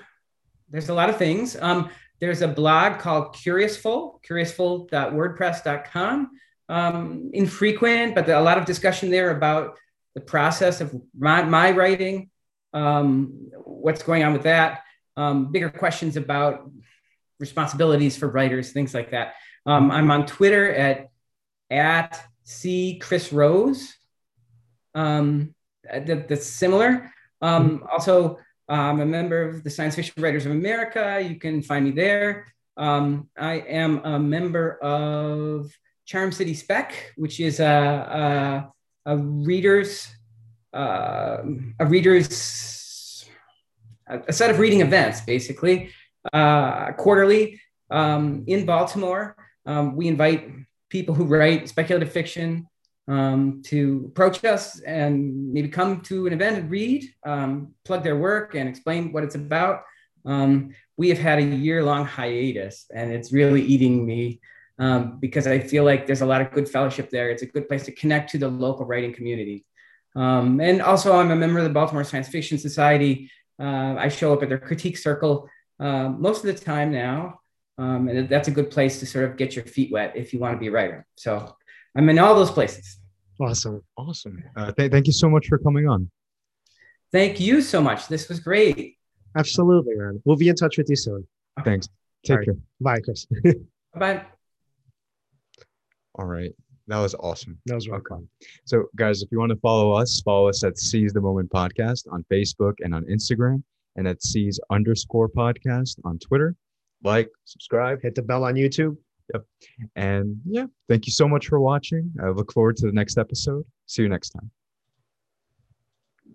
there's a lot of things. Um, there's a blog called Curiousful, curiousful.wordpress.com um, infrequent, but a lot of discussion there about the process of my, my writing, um, what's going on with that, um, bigger questions about responsibilities for writers, things like that. Um, I'm on Twitter at at c Chris Rose. Um, that, that's similar. Um, also, I'm a member of the Science Fiction Writers of America. You can find me there. I am a member of Charm City Spec, which is a, a, a reader's uh, a reader's a set of reading events, basically uh, quarterly um, in Baltimore. Um, we invite people who write speculative fiction um, to approach us and maybe come to an event and read, um, plug their work, and explain what it's about. Um, we have had a year long hiatus, and it's really eating me um, because I feel like there's a lot of good fellowship there. It's a good place to connect to the local writing community. Um, and also, I'm a member of the Baltimore Science Fiction Society. Uh, I show up at their critique circle uh, most of the time now. Um, and that's a good place to sort of get your feet wet if you want to be a writer. So I'm in all those places. Awesome. Awesome. Uh, th- thank you so much for coming on. Thank you so much. This was great. Absolutely, man. We'll be in touch with you soon. Thanks. Take right. care. Bye, Chris. Bye. All right. That was awesome. That was really fun. So, guys, if you want to follow us, follow us at Seize the Moment Podcast on Facebook and on Instagram, and at Seize underscore podcast on Twitter. Like, subscribe, hit the bell on YouTube. Yep. And yeah, thank you so much for watching. I look forward to the next episode. See you next time.